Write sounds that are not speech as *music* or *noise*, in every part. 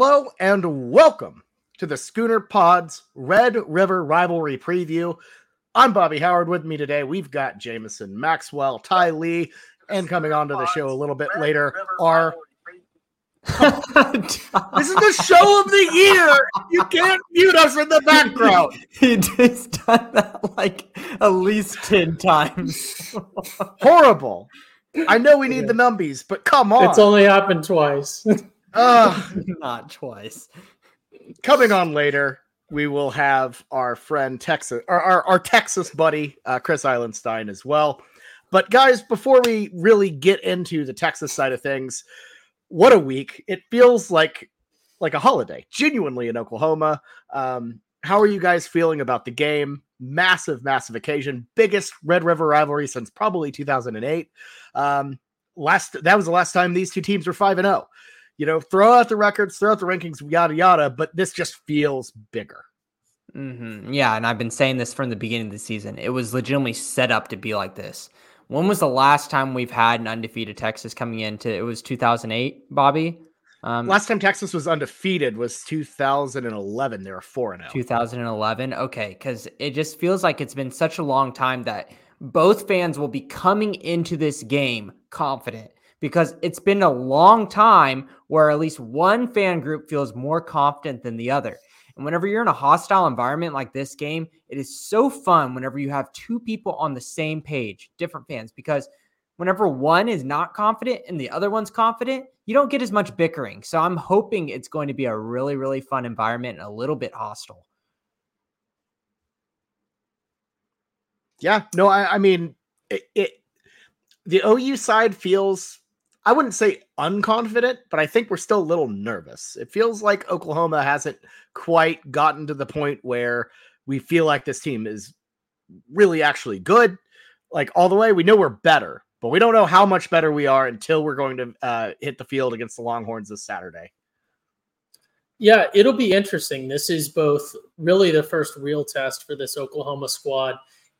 Hello and welcome to the Schooner Pods Red River Rivalry Preview. I'm Bobby Howard. With me today, we've got Jameson Maxwell, Ty Lee, and coming on to the show a little bit later are. this is the show of the year. You can't mute us in the background. *laughs* he just done that like at least 10 times. Horrible. I know we need the numbies, but come on. It's only happened twice. *laughs* uh, *laughs* Not twice. coming on later, we will have our friend Texas, our, our, our Texas buddy, uh, Chris Ilenstine as well. But guys, before we really get into the Texas side of things, what a week! It feels like like a holiday, genuinely in Oklahoma. Um, how are you guys feeling about the game? Massive, massive occasion, biggest Red River rivalry since probably 2008. Um, last that was the last time these two teams were five and zero. You know, throw out the records, throw out the rankings, yada yada. But this just feels bigger. Mm-hmm. Yeah, and I've been saying this from the beginning of the season. It was legitimately set up to be like this. When was the last time we've had an undefeated Texas coming into? It was 2008, Bobby. Um, last time Texas was undefeated was 2011. They were four and zero. 2011. Okay, because it just feels like it's been such a long time that both fans will be coming into this game confident because it's been a long time where at least one fan group feels more confident than the other. And whenever you're in a hostile environment like this game, it is so fun whenever you have two people on the same page, different fans, because whenever one is not confident and the other one's confident, you don't get as much bickering. So I'm hoping it's going to be a really, really fun environment and a little bit hostile. Yeah, no, I, I mean, it, it, the OU side feels, I wouldn't say unconfident, but I think we're still a little nervous. It feels like Oklahoma hasn't quite gotten to the point where we feel like this team is really actually good. Like all the way, we know we're better, but we don't know how much better we are until we're going to uh, hit the field against the Longhorns this Saturday. Yeah, it'll be interesting. This is both really the first real test for this Oklahoma squad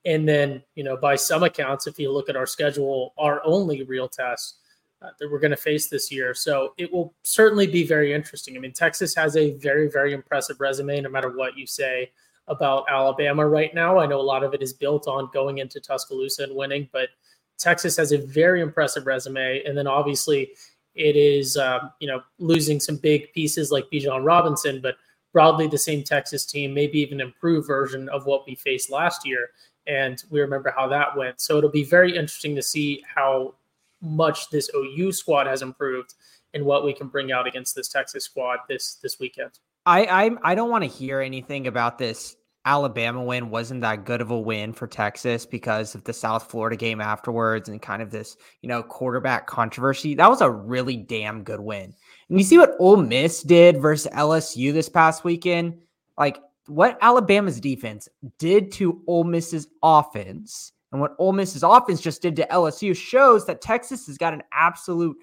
and then, you know, by some accounts, if you look at our schedule, our only real test uh, that we're going to face this year. So it will certainly be very interesting. I mean, Texas has a very, very impressive resume, no matter what you say about Alabama right now. I know a lot of it is built on going into Tuscaloosa and winning, but Texas has a very impressive resume. And then obviously, it is, um, you know, losing some big pieces like Bijan Robinson, but broadly the same Texas team, maybe even improved version of what we faced last year and we remember how that went. So it'll be very interesting to see how much this OU squad has improved and what we can bring out against this Texas squad this this weekend. I I, I don't want to hear anything about this Alabama win wasn't that good of a win for Texas because of the South Florida game afterwards and kind of this, you know, quarterback controversy. That was a really damn good win. And you see what Ole Miss did versus LSU this past weekend? Like what Alabama's defense did to Ole Miss's offense and what Ole Miss's offense just did to LSU shows that Texas has got an absolute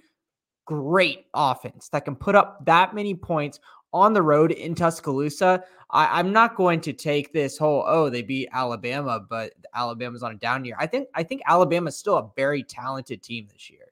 great offense that can put up that many points on the road in Tuscaloosa. I, am not going to take this whole oh they beat Alabama, but Alabama's on a down year. I think I think Alabama's still a very talented team this year.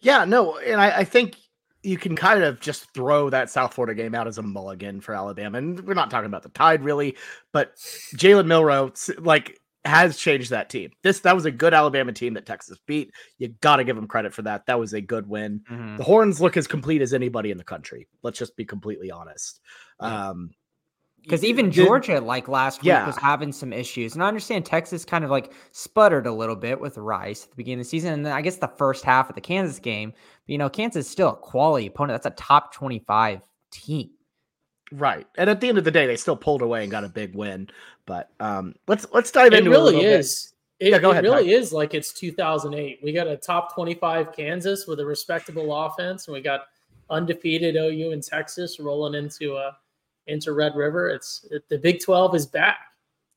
Yeah, no, and I, I think you can kind of just throw that South Florida game out as a mulligan for Alabama. And we're not talking about the tide really, but Jalen Milroe like has changed that team. This that was a good Alabama team that Texas beat. You got to give them credit for that. That was a good win. Mm-hmm. The Horns look as complete as anybody in the country. Let's just be completely honest. Um, because even Georgia, like last week, yeah. was having some issues. And I understand Texas kind of like sputtered a little bit with Rice at the beginning of the season. And then I guess the first half of the Kansas game, but, you know, Kansas is still a quality opponent. That's a top 25 team. Right. And at the end of the day, they still pulled away and got a big win. But um, let's let's dive into it. Really it is. It, yeah, go ahead, it really is like it's 2008. We got a top 25 Kansas with a respectable offense, and we got undefeated OU in Texas rolling into a into Red River. It's it, the Big 12 is back.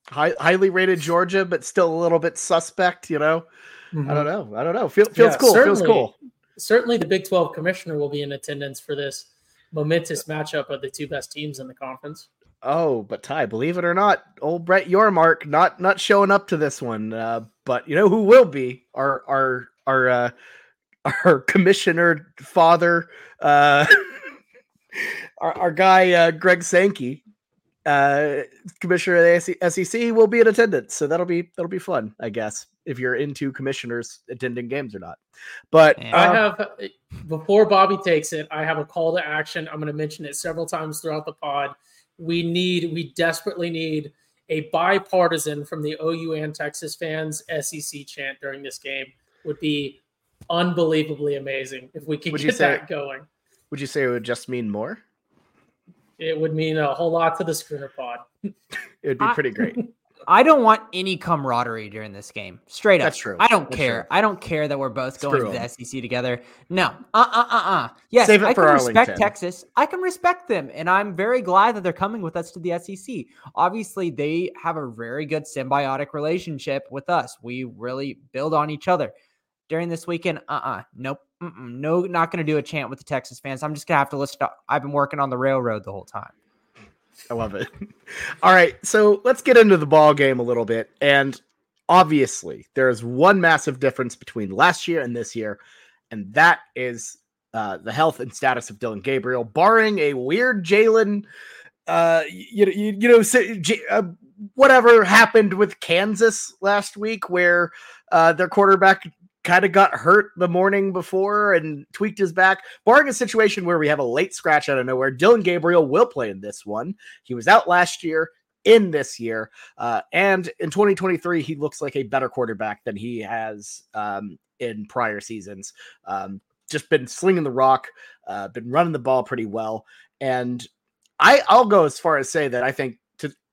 High, highly rated Georgia, but still a little bit suspect. You know, mm-hmm. I don't know. I don't know. Feel, feels yeah, cool. Feels cool. Certainly, the Big 12 commissioner will be in attendance for this momentous matchup of the two best teams in the conference. Oh, but Ty, believe it or not, old Brett Yormark not not showing up to this one. Uh, but you know who will be our our our uh, *laughs* our commissioner father. Uh, *laughs* our, our guy uh, Greg Sankey, uh, commissioner of the SEC, will be in attendance, so that'll be that'll be fun, I guess, if you're into commissioners attending games or not. But I have uh, before Bobby takes it, I have a call to action. I'm going to mention it several times throughout the pod. We need, we desperately need a bipartisan from the OU and Texas fans SEC chant during this game would be unbelievably amazing if we could would get say, that going. Would you say it would just mean more? It would mean a whole lot to the Schooner Pod. it would be pretty great. *laughs* I don't want any camaraderie during this game. Straight up. That's true. I don't That's care. True. I don't care that we're both going to the SEC together. No. Uh uh uh uh. Yes, Save it I for can Arlington. respect Texas. I can respect them. And I'm very glad that they're coming with us to the SEC. Obviously, they have a very good symbiotic relationship with us. We really build on each other. During this weekend, uh uh Nope. Mm-mm. No, not going to do a chant with the Texas fans. I'm just going to have to listen. To, I've been working on the railroad the whole time. I love it. *laughs* All right, so let's get into the ball game a little bit. And obviously, there's one massive difference between last year and this year, and that is uh, the health and status of Dillon Gabriel, barring a weird Jalen, uh, you, you, you know, uh, whatever happened with Kansas last week, where uh, their quarterback kind of got hurt the morning before and tweaked his back. Barring a situation where we have a late scratch out of nowhere, Dillon Gabriel will play in this one. He was out last year in this year. Uh, and in 2023, he looks like a better quarterback than he has um, in prior seasons. Um, just been slinging the rock, uh, been running the ball pretty well. And I, I'll go as far as say that I think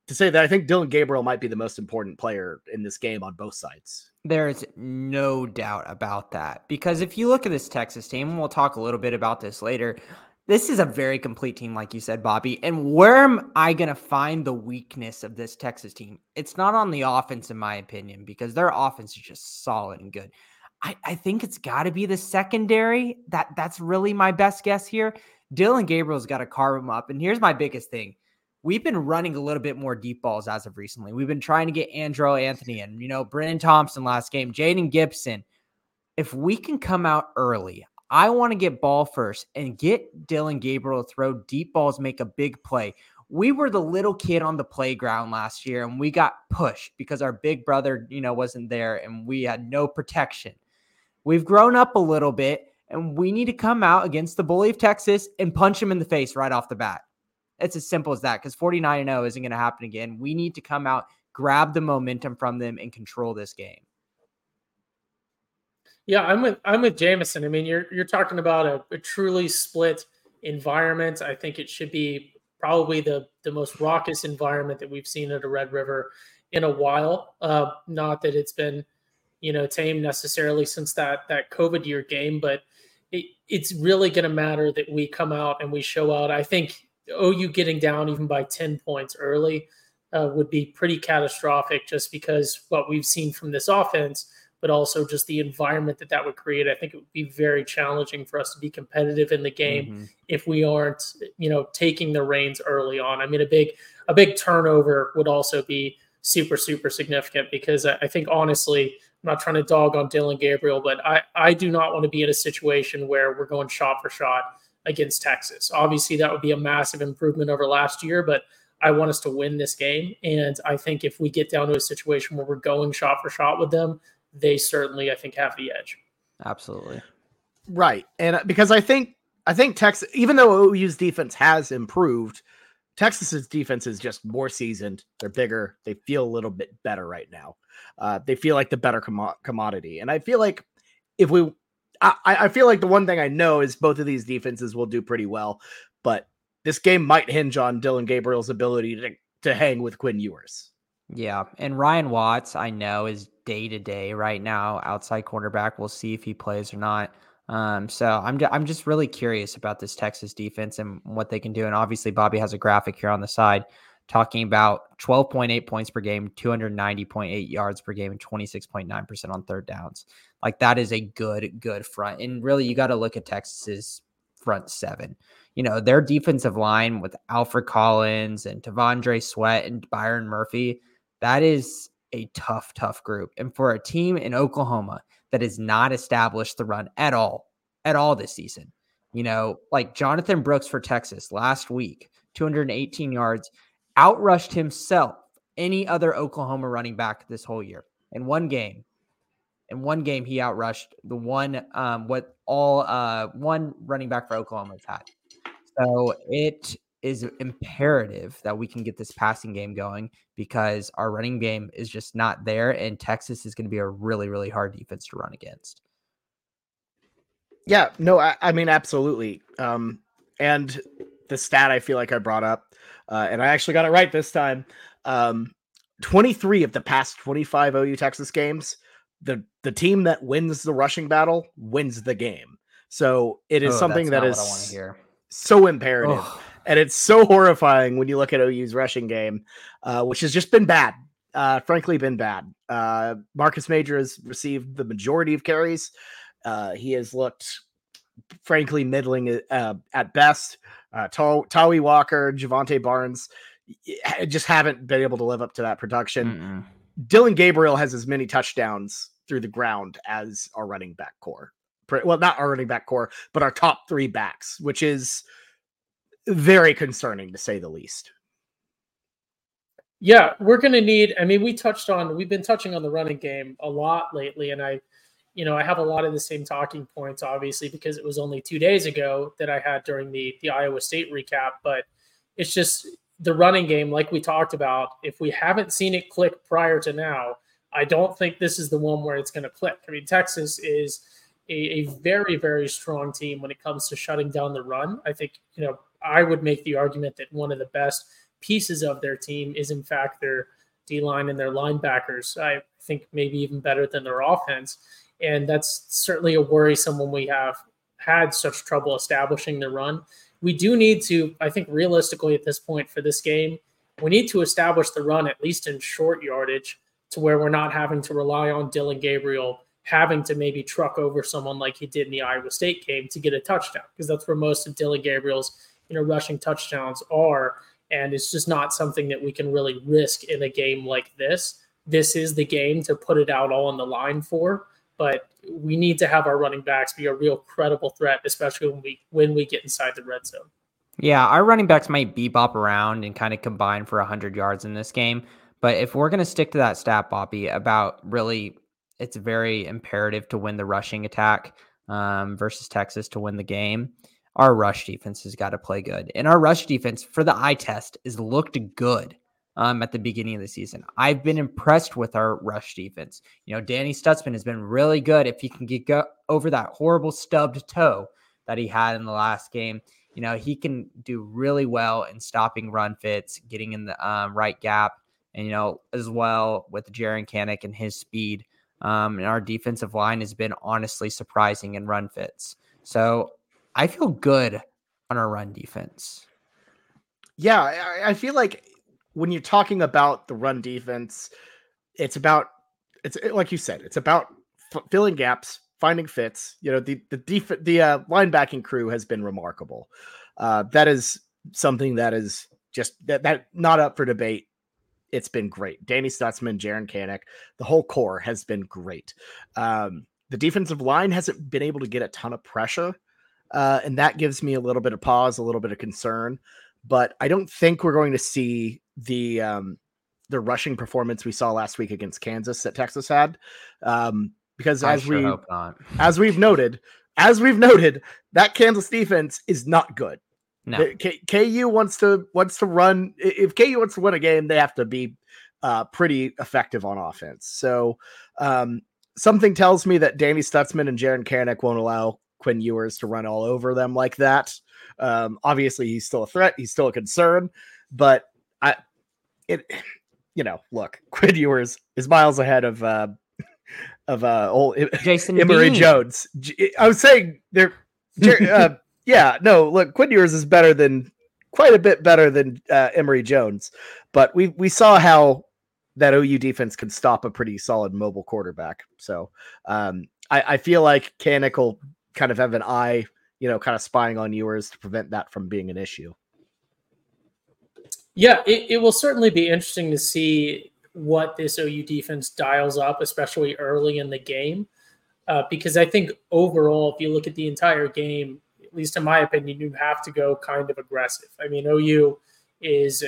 to, say that I think Dillon Gabriel might be the most important player in this game on both sides. There's no doubt about that. Because if you look at this Texas team, and we'll talk a little bit about this later, this is a very complete team, like you said, Bobby. And where am I going to find the weakness of this Texas team? It's not on the offense, in my opinion, because their offense is just solid and good. I, I think it's got to be the secondary. That That's really my best guess here. Dillon Gabriel's got to carve him up. And here's my biggest thing we've been running a little bit more deep balls as of recently. We've been trying to get Andrel Anthony and, you know, Brenen Thompson last game, Jayden Gibson. If we can come out early, I want to get ball first and get Dillon Gabriel to throw deep balls, make a big play. We were the little kid on the playground last year and we got pushed because our big brother, you know, wasn't there and we had no protection. We've grown up a little bit and we need to come out against the bully of Texas and punch him in the face right off the bat. It's as simple as that because 49 and 0 isn't going to happen again. We need to come out, grab the momentum from them, and control this game. Yeah, I'm with I'm with Jameson. I mean, you're you're talking about a, a truly split environment. I think it should be probably the the most raucous environment that we've seen at a Red River in a while. Uh, not that it's been, you know, tame necessarily since that that COVID year game, but it, it's really going to matter that we come out and we show out. I think OU getting down even by 10 points early uh, would be pretty catastrophic just because what we've seen from this offense, but also just the environment that that would create. I think it would be very challenging for us to be competitive in the game mm-hmm. if we aren't, you know, taking the reins early on. I mean, a big, a big turnover would also be super, super significant because I think honestly, I'm not trying to dog on Dillon Gabriel, but I, I do not want to be in a situation where we're going shot for shot against Texas. Obviously, that would be a massive improvement over last year, but I want us to win this game. And I think if we get down to a situation where we're going shot for shot with them, they certainly, I think, have the edge. Absolutely. Right. And uh, because I think, I think Texas, even though OU's defense has improved, Texas's defense is just more seasoned. They're bigger. They feel a little bit better right now. Uh, they feel like the better com- commodity. And I feel like if we I, I feel like the one thing I know is both of these defenses will do pretty well, but this game might hinge on Dillon Gabriel's ability to, to hang with Quinn Ewers. Yeah. And Ryan Watts, I know, is day to day right now, outside cornerback. We'll see if he plays or not. Um, so I'm I'm just really curious about this Texas defense and what they can do. And obviously, Bobby has a graphic here on the side talking about 12.8 points per game, 290.8 yards per game, and 26.9% on third downs. Like that is a good, good front. And really, you got to look at Texas's front seven. You know, their defensive line with Alfred Collins and T'Vondre Sweat and Byron Murphy, that is a tough, tough group. And for a team in Oklahoma that has not established the run at all, at all this season, You know, like Jonathan Brooks for Texas last week, 218 yards, outrushed himself any other Oklahoma running back this whole year in one game. In one game, he outrushed the one um, what all uh, one running back for Oklahoma has had. So it is imperative that we can get this passing game going because our running game is just not there, and Texas is going to be a really, really hard defense to run against. Yeah, no, I, I mean absolutely. Um, and the stat I feel like I brought up, uh, and I actually got it right this time. Um, 23 of the past 25 OU Texas games, the the team that wins the rushing battle wins the game. So it is Oh, something that is what I want to hear. so imperative. And it's so horrifying when you look at OU's rushing game, uh, which has just been bad. Uh, frankly, been bad. Uh, Marcus Major has received the majority of carries. Uh, he has looked, frankly, middling uh, at best. Uh, Tawee Walker, Jovantae Barnes just haven't been able to live up to that production. Mm-mm. Dillon Gabriel has as many touchdowns through the ground as our running back core. Well, not our running back core, but our top three backs, which is very concerning to say the least. Yeah, we're going to need. I mean, we touched on. We've been touching on the running game a lot lately, and I, you know, I have a lot of the same talking points, obviously, because it was only two days ago that I had during the the Iowa State recap. But it's just the running game, like we talked about. If we haven't seen it click prior to now, I don't think this is the one where it's going to click. I mean, Texas is a, a very very strong team when it comes to shutting down the run. I think you know I would make the argument that one of the best pieces of their team is in fact their D line and their linebackers. I think maybe even better than their offense. And that's certainly a worrisome when we have had such trouble establishing the run. We do need to, I think, realistically at this point for this game, we need to establish the run at least in short yardage to where we're not having to rely on Dillon Gabriel having to maybe truck over someone like he did in the Iowa State game to get a touchdown because that's where most of Dillon Gabriel's you know rushing touchdowns are and it's just not something that we can really risk in a game like this. This is the game to put it out all on the line for, but we need to have our running backs be a real credible threat, especially when we when we get inside the red zone. Yeah, our running backs might bebop around and kind of combine for 100 yards in this game. But if we're going to stick to that stat, Bobby, about really, it's very imperative to win the rushing attack um, versus Texas to win the game. Our rush defense has got to play good. And our rush defense for the eye test is looked good um, at the beginning of the season. I've been impressed with our rush defense. You know, Danny Stutsman has been really good if he can get go- over that horrible stubbed toe that he had in the last game you know, he can do really well in stopping run fits, getting in the um, right gap, and you know, as well with Jaren Kanak and his speed. Um, and our defensive line has been honestly surprising in run fits. So I feel good on our run defense. Yeah, I, I feel like when you're talking about the run defense, it's about it's like you said, it's about f- filling gaps, finding fits. You know, the the def- the uh, linebacking crew has been remarkable. Uh, that is something that is just that that not up for debate. It's been great. Danny Stutsman, Jaren Kanak, the whole core has been great. Um, the defensive line hasn't been able to get a ton of pressure, uh, and that gives me a little bit of pause, a little bit of concern. But I don't think we're going to see the um, the rushing performance we saw last week against Kansas that Texas had, um, because as sure we as we've noted, as we've noted, that Kansas defense is not good. No, K- KU wants to wants to run. If KU wants to win a game, they have to be uh, pretty effective on offense. So um, something tells me that Danny Stutsman and Jaren Kanak won't allow Quinn Ewers to run all over them like that. Um, obviously, he's still a threat. He's still a concern, but I, it, you know, look, *laughs* Quinn Ewers is miles ahead of uh, of uh, old Jason Emory Jones. I was saying they're, *laughs* uh, yeah, no, look, Quinn Ewers is better than quite a bit better than uh, Emory Jones, but we we saw how that OU defense can stop a pretty solid mobile quarterback. So um, I, I feel like Kanak will kind of have an eye, you know, kind of spying on Ewers to prevent that from being an issue. Yeah, it, it will certainly be interesting to see what this OU defense dials up, especially early in the game. Uh, because I think overall, if you look at the entire game, at least in my opinion, you have to go kind of aggressive. I mean, OU is,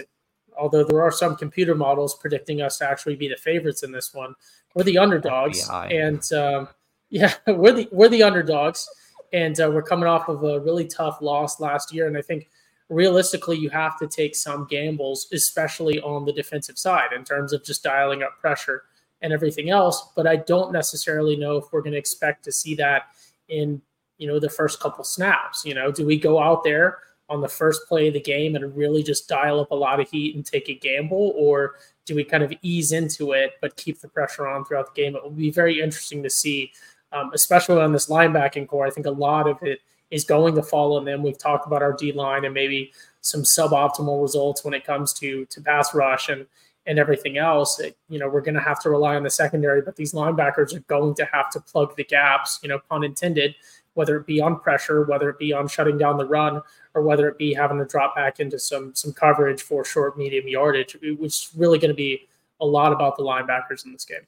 although there are some computer models predicting us to actually be the favorites in this one, we're the underdogs, and um, *laughs* yeah, we're the we're the underdogs, and uh, we're coming off of a really tough loss last year, and I think realistically, you have to take some gambles, especially on the defensive side, in terms of just dialing up pressure and everything else. But I don't necessarily know if we're going to expect to see that in you know the first couple snaps. You know, do we go out there on the first play of the game and really just dial up a lot of heat and take a gamble, or do we kind of ease into it but keep the pressure on throughout the game? It will be very interesting to see, um, especially on this linebacking core. I think a lot of it is going to fall on them. We've talked about our D line and maybe some suboptimal results when it comes to to pass rush and and everything else. It, you know, we're going to have to rely on the secondary, but these linebackers are going to have to plug the gaps. You know, pun intended. Whether it be on pressure, whether it be on shutting down the run, or whether it be having to drop back into some some coverage for short, medium yardage, It was really going to be a lot about the linebackers in this game.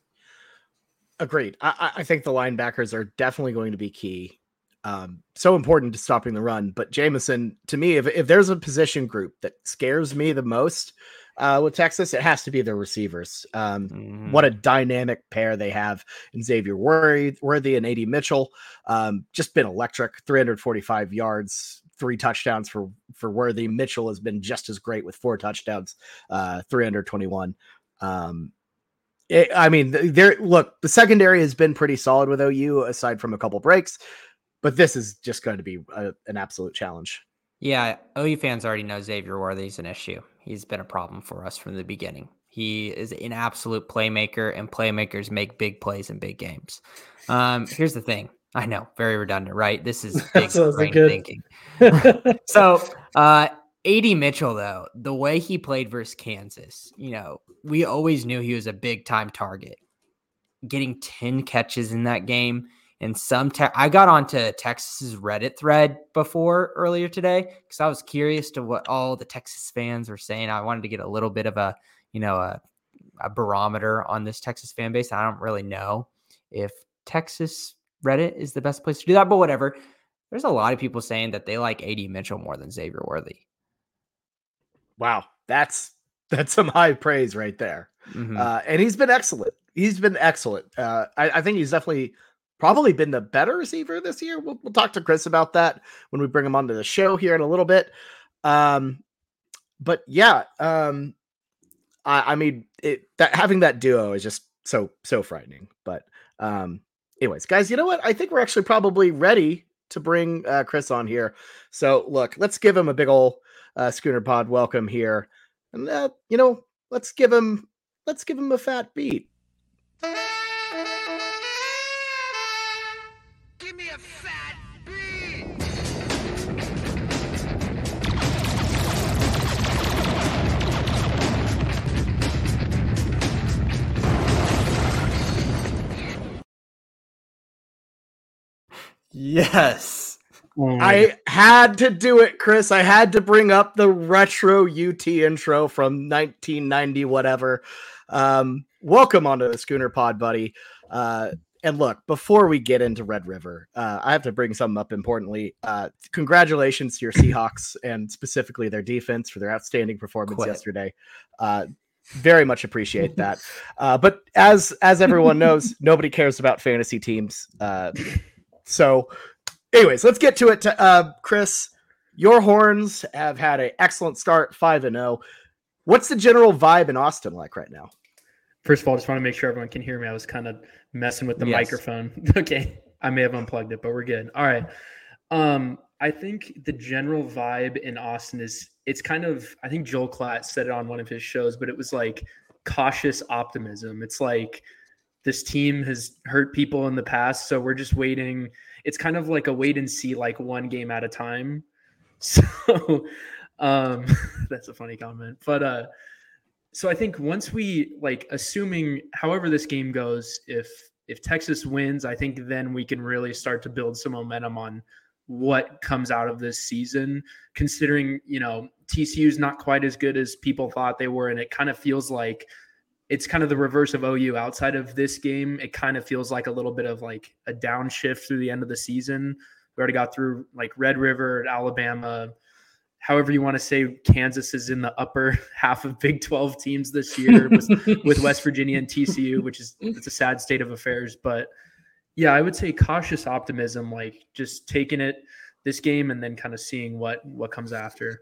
Agreed. I, I think the linebackers are definitely going to be key um, so important to stopping the run. But Jameson, to me, if, if there's a position group that scares me the most uh, with Texas, it has to be their receivers. Um, mm. What a dynamic pair they have in Xavier Worthy, Worthy and AD Mitchell. Um, just been electric, 345 yards, three touchdowns for for Worthy. Mitchell has been just as great with four touchdowns, uh, 321. Um, it, I mean, there. Look, the secondary has been pretty solid with OU, aside from a couple breaks but this is just going to be a, an absolute challenge. Yeah, OU fans already know Xavier Worthy's an issue. He's been a problem for us from the beginning. He is an absolute playmaker, and playmakers make big plays in big games. Um, here's the thing. I know, very redundant, right? This is *laughs* big brain thinking. *laughs* so, uh, AD Mitchell, though, the way he played versus Kansas, you know, we always knew he was a big time target. Getting 10 catches in that game and some te- I got onto Texas's Reddit thread before earlier today because I was curious to what all the Texas fans were saying. I wanted to get a little bit of a you know a, a barometer on this Texas fan base. I don't really know if Texas Reddit is the best place to do that, but whatever. There's a lot of people saying that they like AD Mitchell more than Xavier Worthy. Wow, that's that's some high praise right there. Mm-hmm. Uh, and he's been excellent. He's been excellent. Uh, I, I think he's definitely probably been the better receiver this year. We'll, we'll talk to Chris about that when we bring him onto the show here in a little bit. Um, but yeah, um, I, I mean, it, that having that duo is just so so frightening. But um, anyways, guys, you know what? I think we're actually probably ready to bring uh, Chris on here. So look, let's give him a big old uh, Schooner Pod welcome here, and uh, you know, let's give him let's give him a fat beat. Yes. Mm. I had to do it, Chris. I had to bring up the retro UT intro from 1990, whatever. Um, welcome onto the Schooner Pod, buddy. Uh, and look, before we get into Red River, uh, I have to bring something up importantly. Uh, congratulations to your Seahawks *laughs* and specifically their defense for their outstanding performance Quit. yesterday. Uh, very much appreciate that. Uh, but as as everyone knows, *laughs* nobody cares about fantasy teams. So, anyways, let's get to it. To, uh, Chris, your horns have had an excellent start, five and zero. Oh. What's the general vibe in Austin like right now? First of all, I just want to make sure everyone can hear me. I was kind of messing with the yes. microphone. *laughs* okay, I may have unplugged it, but we're good. All right. Um, I think the general vibe in Austin is it's kind of I think Joel Klatt said it on one of his shows, but it was like cautious optimism. It's like this team has hurt people in the past, so we're just waiting. It's kind of like a wait and see, like one game at a time. *laughs* So um, *laughs* that's a funny comment, but uh, so I think once we like assuming however this game goes, if if Texas wins, I think then we can really start to build some momentum on what comes out of this season. Considering you know TCU is not quite as good as people thought they were, and it kind of feels like it's kind of the reverse of OU outside of this game. It kind of feels like a little bit of like a downshift through the end of the season. We already got through like Red River, Alabama, however you want to say Kansas is in the upper *laughs* half of Big 12 teams this year *laughs* with, with West Virginia and TCU, which is it's a sad state of affairs. But yeah, I would say cautious optimism, like just taking it this game and then kind of seeing what what comes after.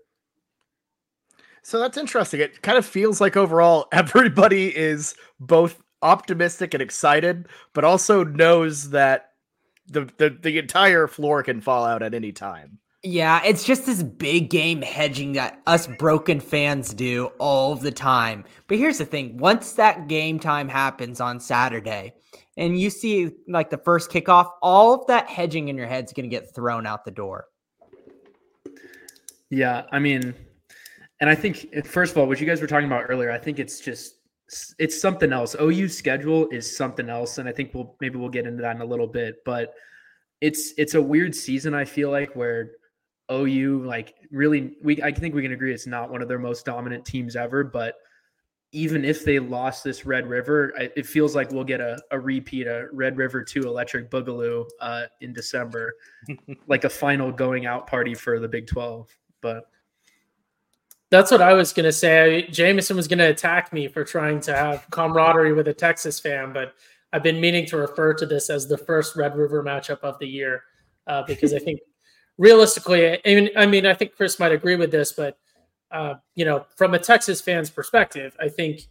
So that's interesting. It kind of feels like overall *laughs* everybody is both optimistic and excited, but also knows that the, the the entire floor can fall out at any time. Yeah, it's just this big game hedging that us broken fans do all the time. But here's the thing once that game time happens on Saturday and you see like the first kickoff, all of that hedging in your head's going to get thrown out the door. Yeah, I mean, and I think, first of all, what you guys were talking about earlier, I think it's just it's something else. OU schedule is something else, and I think we'll maybe we'll get into that in a little bit. But it's it's a weird season. I feel like where OU like really we I think we can agree it's not one of their most dominant teams ever. But even if they lost this Red River, it feels like we'll get a, a repeat, a Red River Two Electric Boogaloo uh, in December, *laughs* like a final going out party for the Big Twelve. But that's what I was to say. Jameson was to attack me for trying to have camaraderie with a Texas fan, but I've been meaning to refer to this as the first Red River matchup of the year uh, because I think *laughs* realistically, I mean, I mean, I think Chris might agree with this, but uh, you know, from a Texas fan's perspective, I think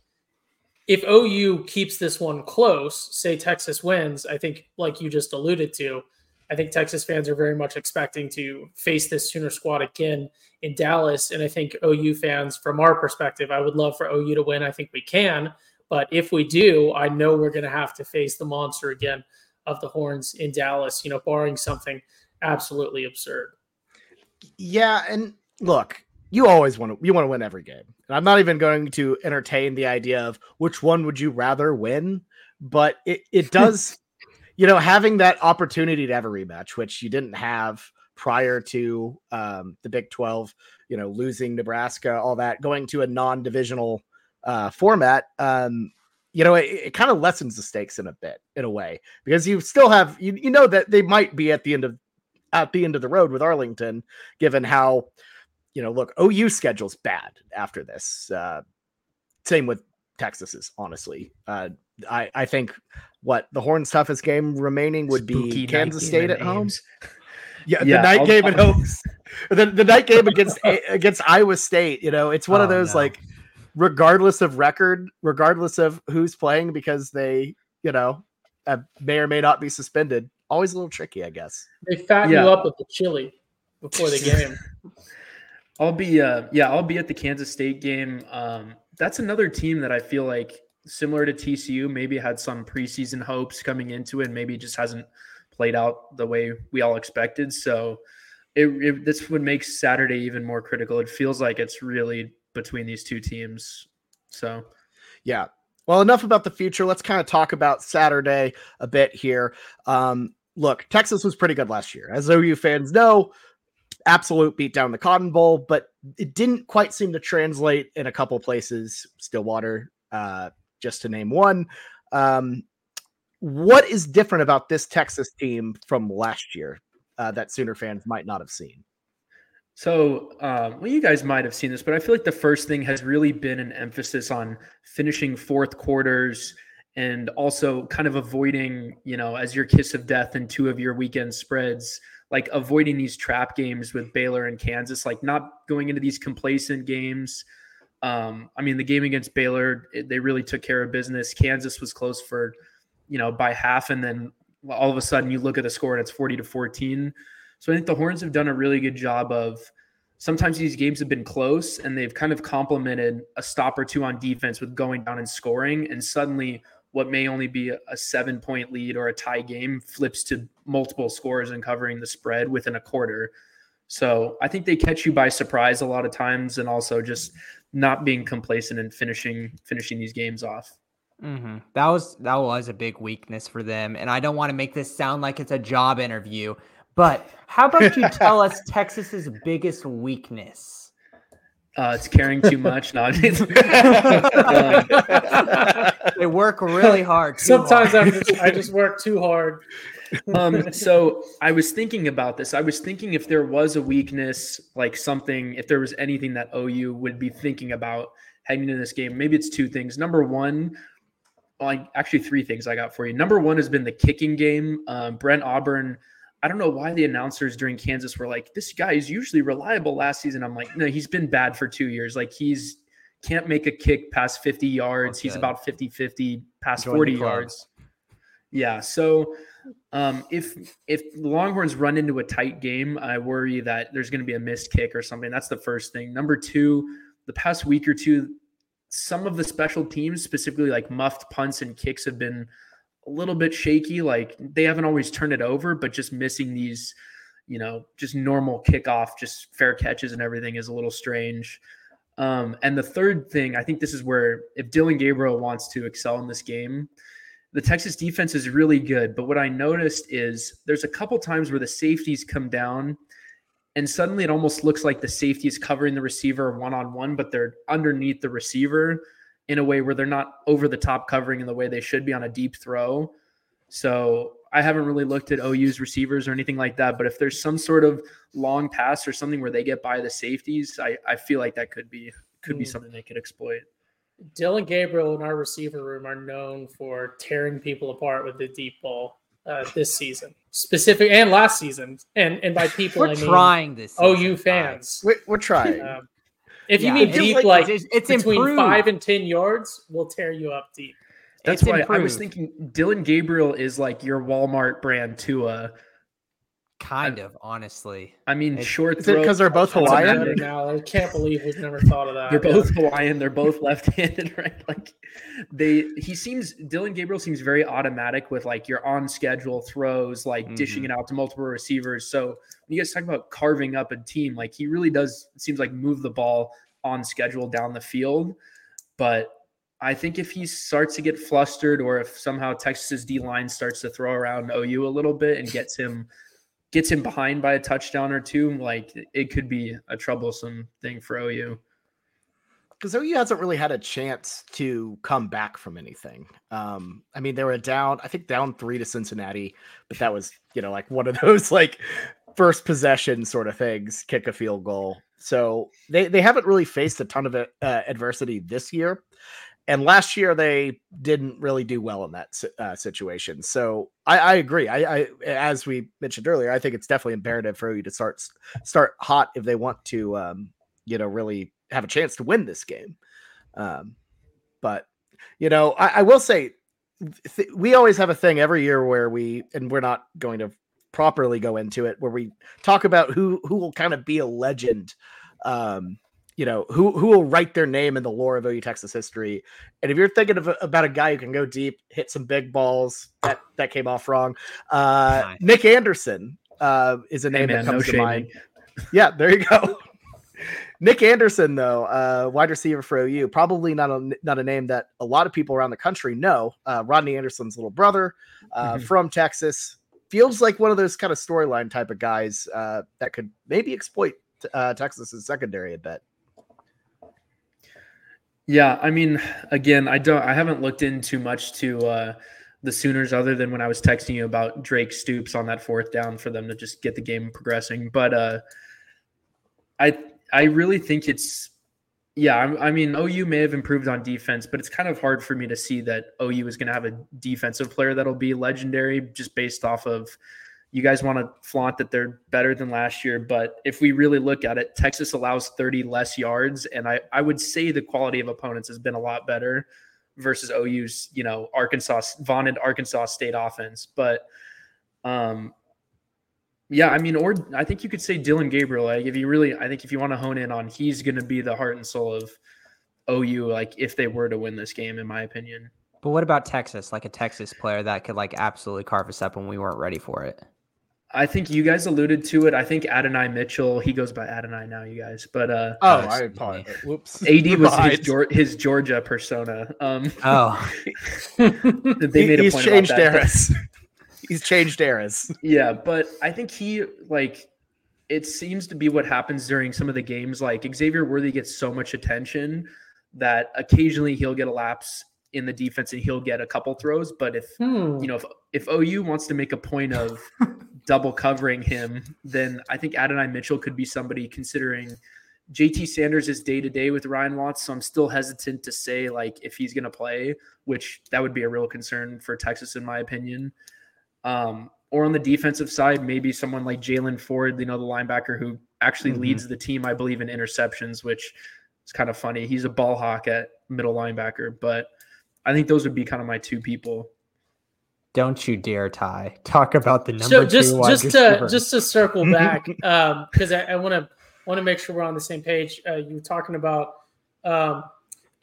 if OU keeps this one close, say Texas wins, I think, like you just alluded to, I think Texas fans are very much expecting to face this Sooner squad again in Dallas. And I think OU fans, from our perspective, I would love for OU to win. I think we can. But if we do, I know we're going to have to face the monster again of the Horns in Dallas, you know, barring something absolutely absurd. Yeah. And look, you always want to you want to win every game. And I'm not even going to entertain the idea of which one would you rather win, but it, it *laughs* does you know, having that opportunity to have a rematch, which you didn't have prior to um, the Big 12, you know, losing Nebraska, all that, going to a non divisional uh, format, um, you know, it, it kind of lessens the stakes in a bit, in a way, because you still have, you, you know, that they might be at the end of, at the end of the road with Arlington, given how, you know, look, OU schedule's bad after this. Uh, same with Texas's, honestly. Uh, I, I think what the Horns' toughest game remaining would be Kansas State at home. Yeah, *laughs* yeah, the night I'll, game at home. *laughs* the, the night game against against Iowa State. You know, it's one oh, of those no. like, regardless of record, regardless of who's playing, because they, you know, uh, may or may not be suspended. Always a little tricky, I guess. They fatten yeah. you up with the chili before the *laughs* game. I'll be, uh, yeah, I'll be at the Kansas State game. Um, that's another team that I feel like similar to TCU, maybe had some preseason hopes coming into it, and maybe just hasn't played out the way we all expected. So it, it, this would make Saturday even more critical. It feels like it's really between these two teams. So, yeah. Well, enough about the future. Let's kind of talk about Saturday a bit here. Um, look, Texas was pretty good last year, as OU fans know. Absolute beat down the Cotton Bowl, but it didn't quite seem to translate in a couple places. Stillwater, uh, just to name one. Um, what is different about this Texas team from last year uh, that Sooner fans might not have seen? So, um, well, you guys might have seen this, but I feel like the first thing has really been an emphasis on finishing fourth quarters and also kind of avoiding, you know, as your kiss of death in two of your weekend spreads, like avoiding these trap games with Baylor and Kansas, like not going into these complacent games um, I mean, the game against Baylor, it, they really took care of business. Kansas was close for, you know, by half, and then all of a sudden you look at the score and it's 40 to 14. So I think the Horns have done a really good job of sometimes these games have been close and they've kind of complemented a stop or two on defense with going down and scoring. And suddenly what may only be a seven point lead or a tie game flips to multiple scores and covering the spread within a quarter. So I think they catch you by surprise a lot of times, and also just not being complacent and finishing finishing these games off. Mm-hmm. That was that was a big weakness for them, and I don't want to make this sound like it's a job interview, but how about you *laughs* tell us Texas's biggest weakness? Uh, it's caring too much. No, um, *laughs* they work really hard. Sometimes hard. just, I just work too hard. um, so I was thinking about this. I was thinking if there was a weakness, like something, if there was anything that OU would be thinking about heading into this game. Maybe it's two things. Number one, like actually three things I got for you. Number one has been the kicking game. Um, Bert Auburn I don't know why the announcers during Kansas were like, this guy is usually reliable last season. I'm like, no, he's been bad for two years. Like he's can't make a kick past 50 yards. Okay. He's about 50 50 past Join 40 yards. Yeah. So um, if if the Longhorns run into a tight game, I worry that there's going to be a missed kick or something. That's the first thing. Number two, the past week or two, some of the special teams, specifically like muffed punts and kicks, have been a little bit shaky. Like they haven't always turned it over, but just missing these, you know, just normal kickoff, just fair catches and everything is a little strange. Um, and the third thing, I think this is where if Dillon Gabriel wants to excel in this game, the Texas defense is really good. But what I noticed is there's a couple times where the safeties come down and suddenly it almost looks like the safety is covering the receiver one on one, but they're underneath the receiver in a way where they're not over the top covering in the way they should be on a deep throw. So I haven't really looked at OU's receivers or anything like that. But if there's some sort of long pass or something where they get by the safeties, I, I feel like that could be could be hmm. something they could exploit. Dillon Gabriel in our receiver room are known for tearing people apart with the deep ball uh, this season, specific and last season. And and by *laughs* people, we're I mean trying this. Season. OU fans. We're, we're trying. Um, if you mean deep, like, like it's, it's between improved. five and ten yards, we'll tear you up deep. That's it's why improved. I was thinking Dillon Gabriel is like your Walmart brand Tua. Kind of, honestly. I mean, it's, short because they're both Hawaiian. Now I can't believe we've never thought of that. They're both Hawaiian. They're both *laughs* left-handed, right? Like they, he seems Dillon Gabriel seems very automatic with like your on-schedule throws, like mm-hmm. dishing it out to multiple receivers. So when you guys talk about carving up a team, like he really does seems like move the ball on schedule down the field. But I think if he starts to get flustered, or if somehow Texas's D line starts to throw around OU a little bit and gets him gets him behind by a touchdown or two, like it could be a troublesome thing for OU. Because OU hasn't really had a chance to come back from anything. Um, I mean, they were down, I think down three to Cincinnati, but that was, you know, like one of *laughs* those like first possession sort of things, kick a field goal. So they, they haven't really faced a ton of uh, adversity this year. And last year they didn't really do well in that uh, situation. So I, I agree. I, I, as we mentioned earlier, I think it's definitely imperative for you to start start hot if they want to, um, you know, really have a chance to win this game. Um, but you know, I, I will say th- we always have a thing every year where we, and we're not going to properly go into it, where we talk about who who will kind of be a legend um, you know who who will write their name in the lore of OU Texas history. And if you're thinking of about a guy who can go deep, hit some big balls, that that came off wrong. Uh, nice. Nic Anderson uh, is a name hey man, that comes no to mind. Yeah, there you go. Nic Anderson, though, uh, wide receiver for OU, probably not a not a name that a lot of people around the country know. Uh, Rodney Anderson's little brother uh, mm-hmm. from Texas feels like one of those kind of storyline type of guys uh, that could maybe exploit uh, Texas's secondary a bit. Yeah, I mean, again, I don't, I haven't looked in too much to uh, the Sooners other than when I was texting you about Drake Stoops on that fourth down for them to just get the game progressing. But uh, I, I really think it's, yeah, I, I mean, OU may have improved on defense, but it's kind of hard for me to see that OU is going to have a defensive player that'll be legendary just based off of you guys want to flaunt that they're better than last year, but if we really look at it, Texas allows 30 less yards, and I, I would say the quality of opponents has been a lot better versus OU's, you know, Arkansas vaunted Arkansas State offense. But um yeah, I mean, or I think you could say Dillon Gabriel. Like if you really I think if you want to hone in on he's gonna be the heart and soul of OU, like if they were to win this game, in my opinion. But what about Texas? Like a Texas player that could like absolutely carve us up when we weren't ready for it. I think you guys alluded to it. I think Adonai Mitchell, he goes by Adonai now, you guys. But uh oh, uh, I apologize. Whoops. AD was his, his, Georgia persona. Um Oh, *laughs* they made a he's changed eras. *laughs* he's changed eras. Yeah, but I think he like it seems to be what happens during some of the games. Like Xavier Worthy gets so much attention that occasionally he'll get a lapse in the defense and he'll get a couple throws. But if hmm. you know if if OU wants to make a point of *laughs* double covering him, then I think Adonai Mitchell could be somebody considering JT Sanders is day to day with Ryan Watts, so I'm still hesitant to say like if he's going to play, which that would be a real concern for Texas in my opinion. Um, or on the defensive side, maybe someone like Jaylan Ford, you know, the linebacker who actually mm-hmm. leads the team, I believe, in interceptions, which is kind of funny. He's a ball hawk at middle linebacker, but I think those would be kind of my two people. Don't you dare, Ty. Talk about the number so just, two just to just to circle *laughs* back, because um, I want to want to make sure we're on the same page. Uh, you were talking about um,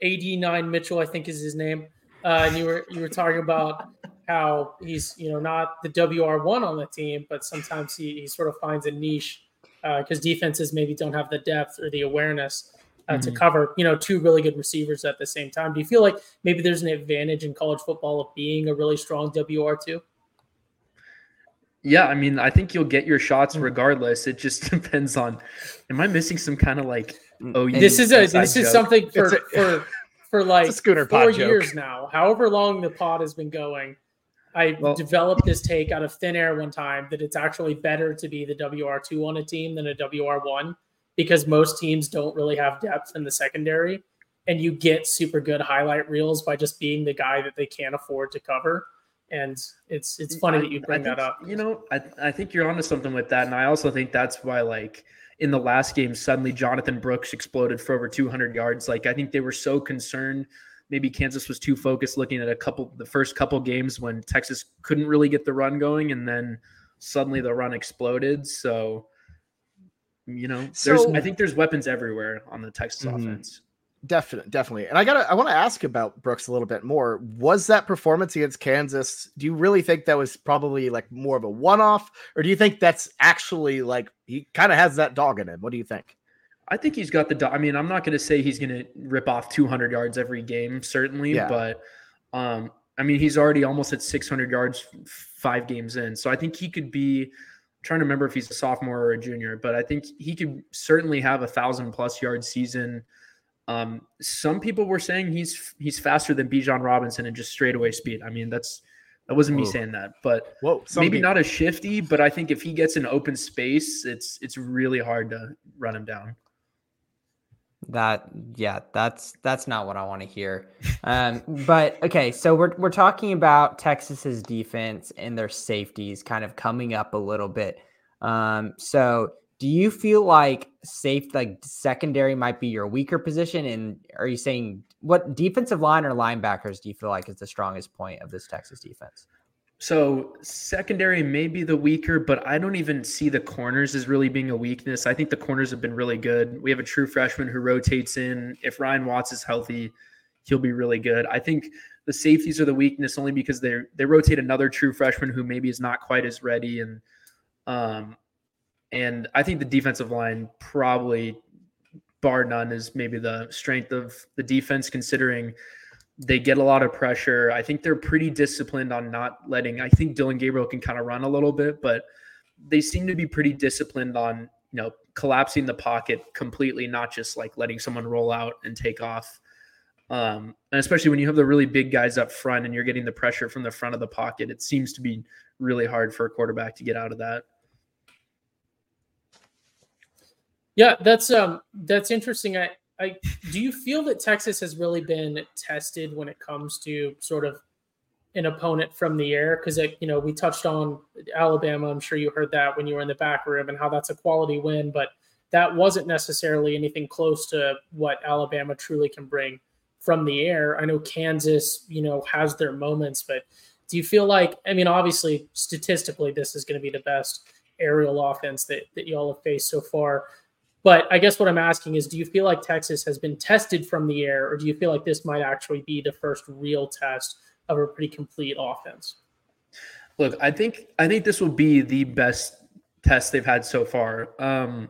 AD9 Mitchell, I think is his name, uh, and you were you were talking about how he's you know not the WR one on the team, but sometimes he, he sort of finds a niche because uh, defenses maybe don't have the depth or the awareness uh, mm-hmm. to cover you know two really good receivers at the same time. Do you feel like maybe there's an advantage in college football of being a really strong WR two? Yeah, I mean, I think you'll get your shots mm. regardless. It just *laughs* depends on. Am I missing some kind of like? Oh, this is a this joke? is something for a, for *laughs* for like scooter four years joke. now. However long the pod has been going, I well, developed this take out of thin air one time that it's actually better to be the WR two on a team than a WR one because most teams don't really have depth in the secondary, and you get super good highlight reels by just being the guy that they can't afford to cover and it's it's funny I, that you bring think, that up. You know, I I think you're onto something with that, and I also think that's why like in the last game suddenly Jonathan Brooks exploded for over 200 yards. Like I think they were so concerned. Maybe Kansas was too focused looking at a couple the first couple games when Texas couldn't really get the run going, and then suddenly the run exploded. So you know, there's I think there's weapons everywhere on the Texas mm-hmm. offense. Definitely, definitely. And I gotta I want to ask about Brooks a little bit more. Was that performance against Kansas? Do you really think that was probably like more of a one-off? Or do you think that's actually like he kind of has that dog in him? What do you think? I think he's got the dog. I mean, I'm not gonna say he's gonna rip off 200 yards every game, certainly, yeah. but um, I mean, he's already almost at 600 yards five games in. So I think he could be I'm trying to remember if he's a sophomore or a junior, but I think he could certainly have a thousand plus yard season um, some people were saying he's he's faster than Bijan Robinson and just straightaway speed. I mean, that's that wasn't Whoa. me saying that, but Whoa, maybe people. not as shifty. But I think if he gets an open space, it's it's really hard to run him down. That yeah, that's that's not what I want to hear. Um, but okay, so we're we're talking about Texas's defense and their safeties kind of coming up a little bit. Um, so do you feel like safe like secondary might be your weaker position and are you saying what defensive line or linebackers do you feel like is the strongest point of this texas defense so secondary may be the weaker but i don't even see the corners as really being a weakness. I think the corners have been really good. We have a true freshman who rotates in. If ryan watts is healthy he'll be really good. I think the safeties are the weakness only because they they rotate another true freshman who maybe is not quite as ready and um, and I think the defensive line probably, bar none, is maybe the strength of the defense, considering they get a lot of pressure. I think they're pretty disciplined on not letting. I think Dillon Gabriel can kind of run a little bit, but they seem to be pretty disciplined on you know collapsing the pocket completely, not just like letting someone roll out and take off. Um, and especially when you have the really big guys up front and you're getting the pressure from the front of the pocket, it seems to be really hard for a quarterback to get out of that. Yeah, that's um that's interesting. I Do you feel that Texas has really been tested when it comes to sort of an opponent from the air because you know we touched on Alabama. I'm sure you heard that when you were in the back room and how that's a quality win, but that wasn't necessarily anything close to what Alabama truly can bring from the air. I know Kansas, you know, has their moments, but do you feel like I mean, obviously, statistically, this is going to be the best aerial offense that that y'all have faced so far. But I guess what I'm asking is do you feel like Texas has been tested from the air, or do you feel like this might actually be the first real test of a pretty complete offense? Look, I think I think this will be the best test they've had so far. Um,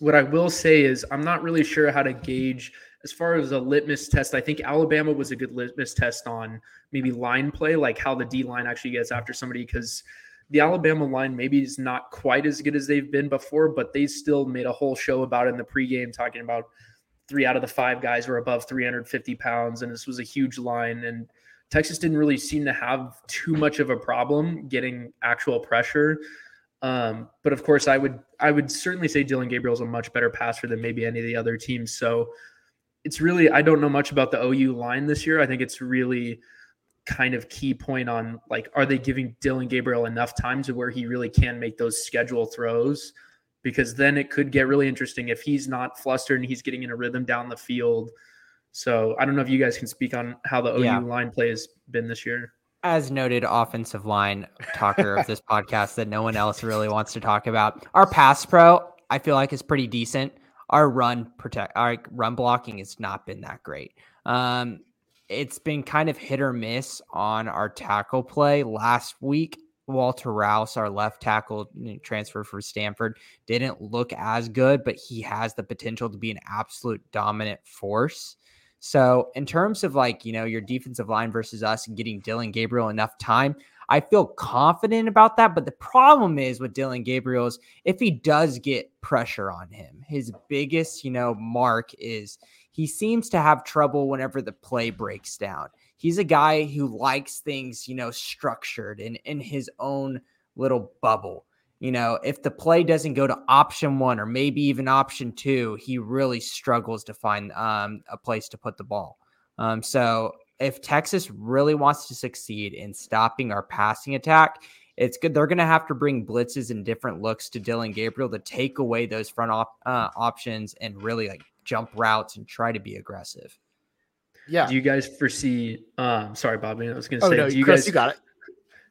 what I will say is I'm not really sure how to gauge as far as a litmus test. I think Alabama was a good litmus test on maybe line play, like how the D line actually gets after somebody because the Alabama line maybe is not quite as good as they've been before, but they still made a whole show about it in the pregame, talking about three out of the five guys were above 350 pounds, and this was a huge line. And Texas didn't really seem to have too much of a problem getting actual pressure. Um, but of course, I would I would certainly say Dillon Gabriel is a much better passer than maybe any of the other teams. So it's really I don't know much about the OU line this year. I think it's really kind of key point on like are they giving Dillon Gabriel enough time to where he really can make those schedule throws because then it could get really interesting if he's not flustered and he's getting in a rhythm down the field. So I don't know if you guys can speak on how the OU yeah. line play has been this year. As noted, offensive line talker of this *laughs* podcast that no one else really wants to talk about. Our pass pro, I feel like is pretty decent. Our run protect, our run blocking has not been that great. Um, it's been kind of hit or miss on our tackle play. Last week, Walter Rouse, our left tackle transfer for Stanford, didn't look as good, but he has the potential to be an absolute dominant force. So, in terms of like, you know, your defensive line versus us and getting Dillon Gabriel enough time, I feel confident about that. But the problem is with Dillon Gabriel is if he does get pressure on him, his biggest, you know, mark is he seems to have trouble whenever the play breaks down. He's a guy who likes things, you know, structured and in his own little bubble. You know, if the play doesn't go to option one or maybe even option two, he really struggles to find um, a place to put the ball. Um, so if Texas really wants to succeed in stopping our passing attack, it's good. They're going to have to bring blitzes and different looks to Dillon Gabriel to take away those front op- uh, options and really like jump routes and try to be aggressive. Yeah. Do you guys foresee? Um, sorry, Bobby. I was going to oh, say. No, do you Chris, guys? You got it.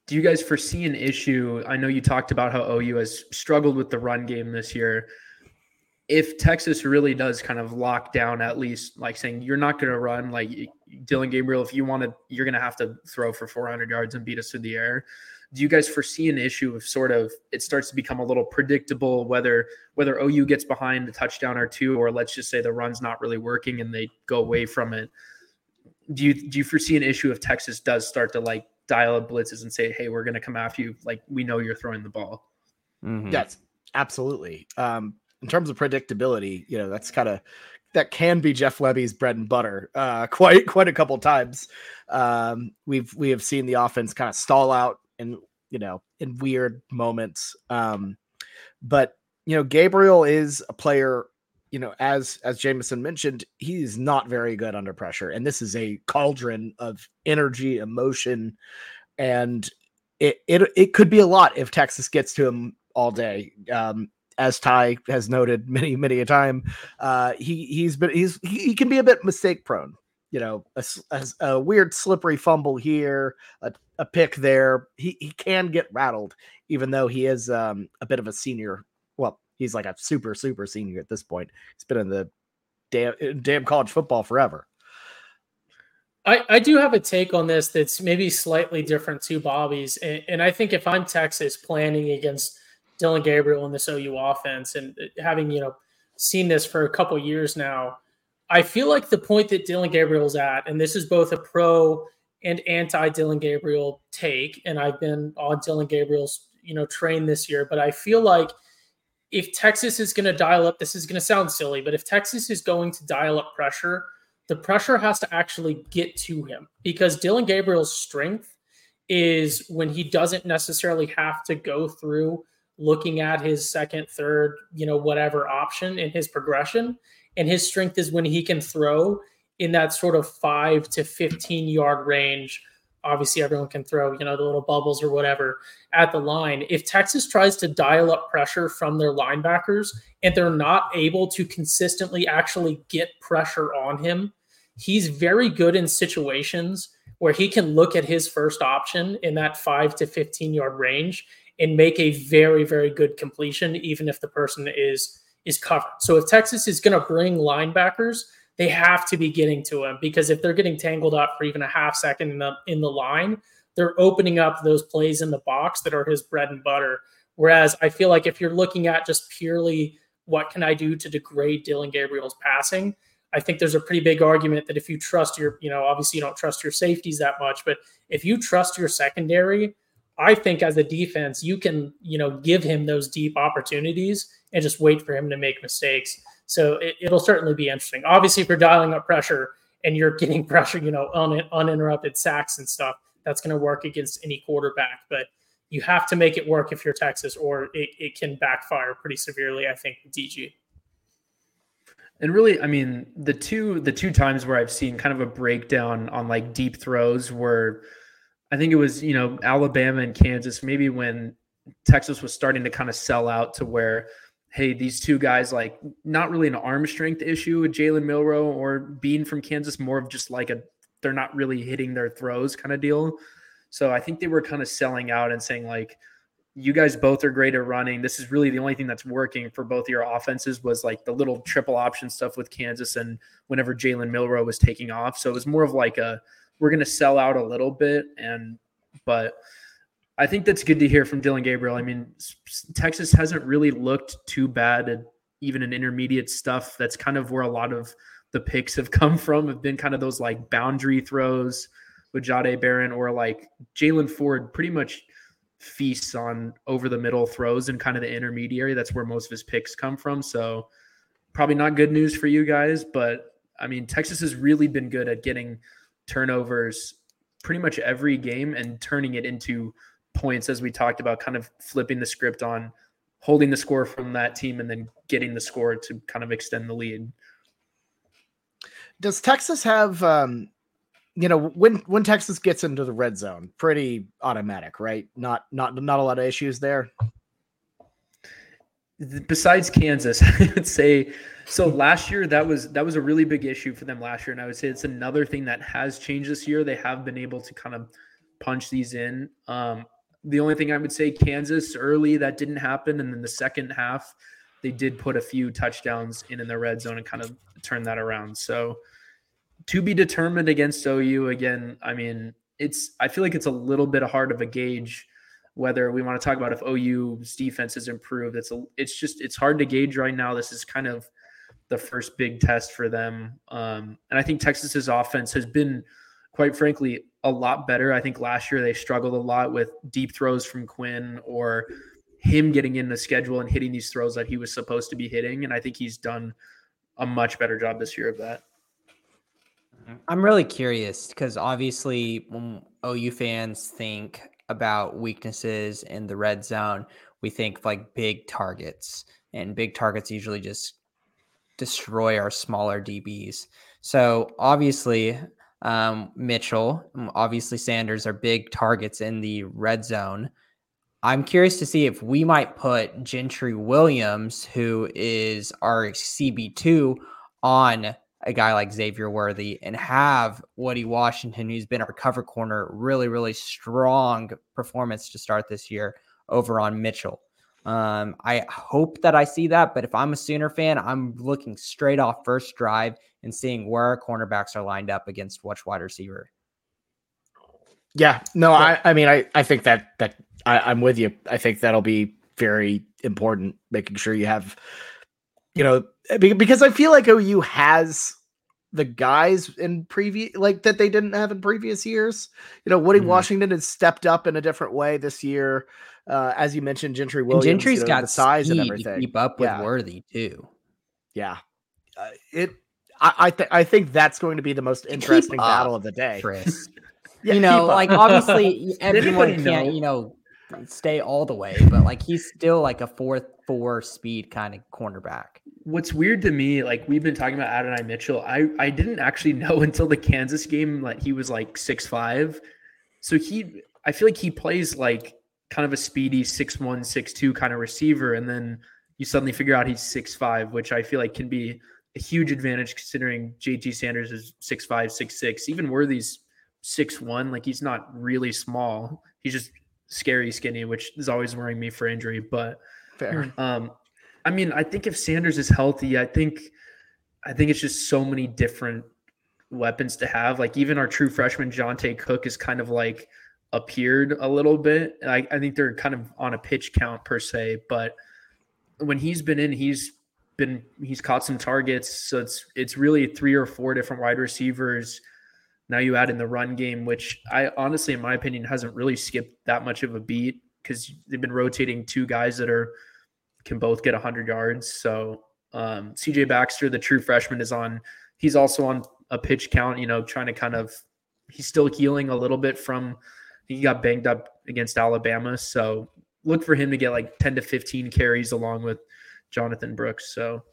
Do you guys foresee an issue? I know you talked about how OU has struggled with the run game this year. If Texas really does kind of lock down, at least like saying you're not going to run, like Dillon Gabriel, if you want to, you're going to have to throw for 400 yards and beat us through the air do you guys foresee an issue of sort of it starts to become a little predictable whether whether OU gets behind a touchdown or two, or let's just say the run's not really working and they go away from it? Do you do you foresee an issue if Texas does start to like dial up blitzes and say, "Hey, we're going to come after you. Like we know you're throwing the ball." Mm-hmm. Yes, absolutely. Um, in terms of predictability, you know that's kind of that can be Jeff Lebby's bread and butter. Uh, *laughs* quite quite a couple times, um, we've we have seen the offense kind of stall out in you know in weird moments. Um, but you know, Gabriel is a player. You know, as as Jameson mentioned, he's not very good under pressure, and this is a cauldron of energy, emotion, and it it it could be a lot if Texas gets to him all day. Um, as Ty has noted many many a time, uh, he he's been he's he, he can be a bit mistake prone you know, a, a, a, weird slippery fumble here, a, a pick there. He he can get rattled, even though he is um, a bit of a senior. Well, he's like a super super senior at this point. He's been in the damn damn college football forever. I, I do have a take on this that's maybe slightly different to Bobby's. And, and I think if I'm Texas planning against Dillon Gabriel in this OU offense and uh, having, you know, seen this for a couple years now, I feel like the point that Dillon Gabriel's at, and this is both a pro and anti Dillon Gabriel take, and I've been on Dillon Gabriel's you know train this year, but I feel like if Texas is going to dial up, this is going to sound silly, but if Texas is going to dial up pressure, the pressure has to actually get to him because Dillon Gabriel's strength is when he doesn't necessarily have to go through looking at his second, third, you know, whatever option in his progression and his strength is when he can throw in that sort of five to 15 yard range. Obviously, everyone can throw, you know, the little bubbles or whatever at the line. If Texas tries to dial up pressure from their linebackers and they're not able to consistently actually get pressure on him, he's very good in situations where he can look at his first option in that five to 15 yard range and make a very, very good completion, even if the person is is covered. So if Texas is going to bring linebackers, they have to be getting to him because if they're getting tangled up for even a half second in the in the line, they're opening up those plays in the box that are his bread and butter. Whereas I feel like if you're looking at just purely what can I do to degrade Dillon Gabriel's passing, I think there's a pretty big argument that if you trust your, you know, obviously you don't trust your safeties that much, but if you trust your secondary, I think as a defense, you can, you know, give him those deep opportunities and just wait for him to make mistakes. So it, will certainly be interesting. Obviously, if you're dialing up pressure and you're *laughs* getting pressure, you know, un, uninterrupted sacks and stuff, that's going to work against any quarterback. But you have to make it work if you're Texas, or it, it can backfire pretty severely. I think DG. And really, I mean, the two the two times where I've seen kind of a breakdown on like deep throws were I think it was, you know, Alabama and Kansas, maybe when Texas was starting to kind of sell out to where, hey, these two guys, like, not really an arm strength issue with Jalen Milroe or Bean from Kansas, more of just like a they're not really hitting their throws kind of deal. So I think they were kind of selling out and saying, like, you guys both are great at running. This is really the only thing that's working for both your offenses was like the little triple option stuff with Kansas and whenever Jalen Milroe was taking off. So it was more of like a we're going to sell out a little bit, and but I think that's good to hear from Dillon Gabriel. I mean, Texas hasn't really looked too bad at even in intermediate stuff. That's kind of where a lot of the picks have *laughs* come from. Have been kind of those like boundary throws with Jahdae Barron or like Jaylan Ford. Pretty much feasts on over the middle throws and kind of the intermediary. That's where most of his picks come from. So probably not good news for you guys, but I mean, Texas has really been good at getting turnovers pretty much every game and turning it into points as we talked about kind of flipping the script on holding the score from that team and then getting the score to kind of extend the lead. Does Texas have um you know when when Texas gets into the red zone, pretty automatic, right? Not not not a lot of issues there. Besides Kansas, *laughs* I would say so. Last year, that was that was a really big issue for them last year, and I would say it's another thing that has changed this year. They have been able to kind of punch these in. Um, the only thing I would say, Kansas early that didn't happen, and then the second half, they did put a few touchdowns in in the red zone and kind of turn that around. So to be determined against OU again. I mean, it's I feel like it's a little bit hard of a gauge whether we want to talk about if OU's defense has improved. It's a, it's just it's hard to gauge right now. This is kind of the first big test for them, um, and I think Texas's offense has been, quite frankly, a lot better. I think last year they struggled a lot with deep throws from Quinn or him getting in the schedule and hitting these throws that he was supposed to be hitting, and I think he's done a much better job this year of that. I'm really curious because obviously, when OU fans think about weaknesses in the red zone, we think like big targets, and big targets usually just destroy our smaller DBs. So obviously, um, Mitchell, obviously Sanders are big targets in the red zone. I'm curious to see if we might put Gentry Williams, who is our CB2, on a guy like Xavier Worthy and have Woody Washington, who's been our cover corner, really, really strong performance to start this year over on Mitchell. Um, I hope that I see that, but if I'm a Sooner fan, I'm looking straight off first drive and seeing where our cornerbacks are lined up against which wide receiver. Yeah, no, I, I mean, I, I think that that I, I'm with you. I think that'll be very important, making sure you have you know, because I feel like OU has the guys in previous like that they didn't have in previous years. You know, Woody mm-hmm. Washington has stepped up in a different way this year. Uh, as you mentioned, Gentry Williams, and Gentry's you know, got the size and everything. keep up with yeah. Worthy too. Yeah, uh, it. I I, th- I think that's going to be the most interesting battle of the day, Chris. *laughs* yeah, you know, like obviously *laughs* everyone can't you know stay all the way, but like he's still like a fourth four speed kind of cornerback what's weird to me, like we've been talking about Adonai Mitchell, I I didn't actually *laughs* know until the Kansas game that he was like six five. So he, I feel like he plays like kind of a speedy six one six two kind of receiver, and then you suddenly figure out he's six five, which I feel like can be a huge advantage considering JT Sanders is six five six six. Even Worthy's six one, like he's not really small. He's just scary skinny, which is always worrying me for injury. But fair. Um, I mean, I think if Sanders is healthy, I think I think it's just so many different weapons to have. Like even our true freshman Johntay Cook is kind of like appeared a little bit. I, I think they're kind of on a pitch count per se, but when he's been in, he's been he's caught some targets. So it's it's really three or four different wide receivers Now you add in the run game, which I honestly, in my opinion, hasn't really skipped that much of a beat because they've been rotating two guys that are can both get 100 yards. So um, CJ Baxter, the true freshman, is on. He's also on a pitch count. You know, trying to kind of he's still healing a little bit from he got banged up against Alabama. So look for him to get like 10 to 15 carries along with Jonathan Brooks. So